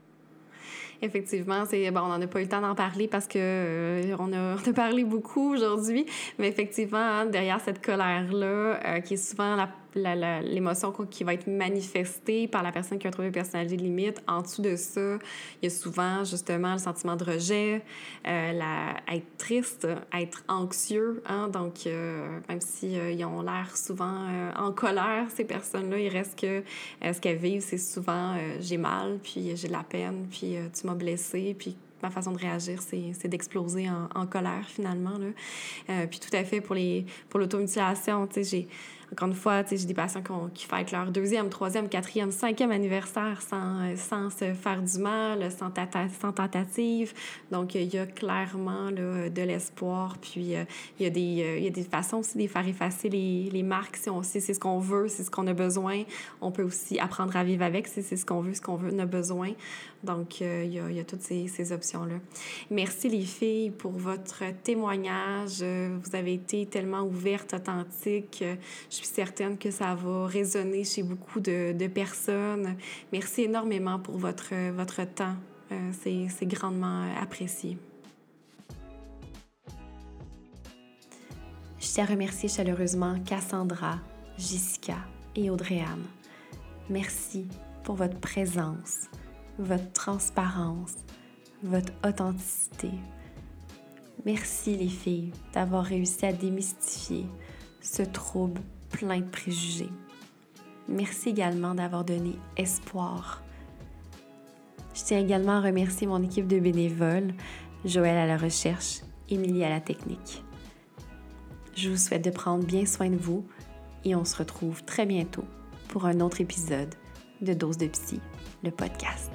Effectivement, c'est bon, on n'en a pas eu le temps d'en parler parce que euh, on, a, on, a, parlé beaucoup aujourd'hui, mais effectivement, hein, derrière cette colère-là, euh, qui est souvent la l'émotion qui va être manifestée par la personne qui a trouvé une personnalité limite. En dessous de ça, il y a souvent justement le sentiment de rejet, euh, la, être triste, être anxieux. Hein? Donc, euh, même s'ils si, euh, ont l'air souvent en colère, ces personnes-là, il reste que ce qu'elles vivent, c'est souvent j'ai mal, puis j'ai de la peine, puis tu m'as blessé, puis ma façon de réagir, c'est d'exploser en, colère finalement. Là. puis tout à fait pour les pour l'automutilation, tu sais, j'ai encore une fois, j'ai des patients qui, fêtent leur deuxième, troisième, quatrième, cinquième anniversaire sans, euh, sans se faire du mal, sans, sans tentative. Donc, il y a clairement là, de l'espoir. Puis, euh, il, y a des, euh, il y a des façons aussi de faire effacer les, les marques si on sait c'est ce qu'on veut, c'est ce qu'on a besoin. On peut aussi apprendre à vivre avec si c'est ce qu'on veut, ce qu'on veut, on a besoin. Donc, il, y a, il y a toutes ces, ces options-là. Merci les filles pour votre témoignage. Vous avez été tellement ouvertes, authentiques. Je suis certaine que ça va résonner chez beaucoup de, personnes. Merci énormément pour votre, votre temps. Euh, C'est grandement apprécié. Je tiens à remercier chaleureusement Cassandra, Jessica et Audrey-Anne. Merci pour votre présence, votre transparence, votre authenticité. Merci les filles d'avoir réussi à démystifier ce trouble plein de préjugés. Merci également d'avoir donné espoir. Je tiens également à remercier mon équipe de bénévoles, Joël à la recherche, Émilie à la technique. Je vous souhaite de prendre bien soin de vous et on se retrouve très bientôt pour un autre épisode de Dose de Psy, le podcast.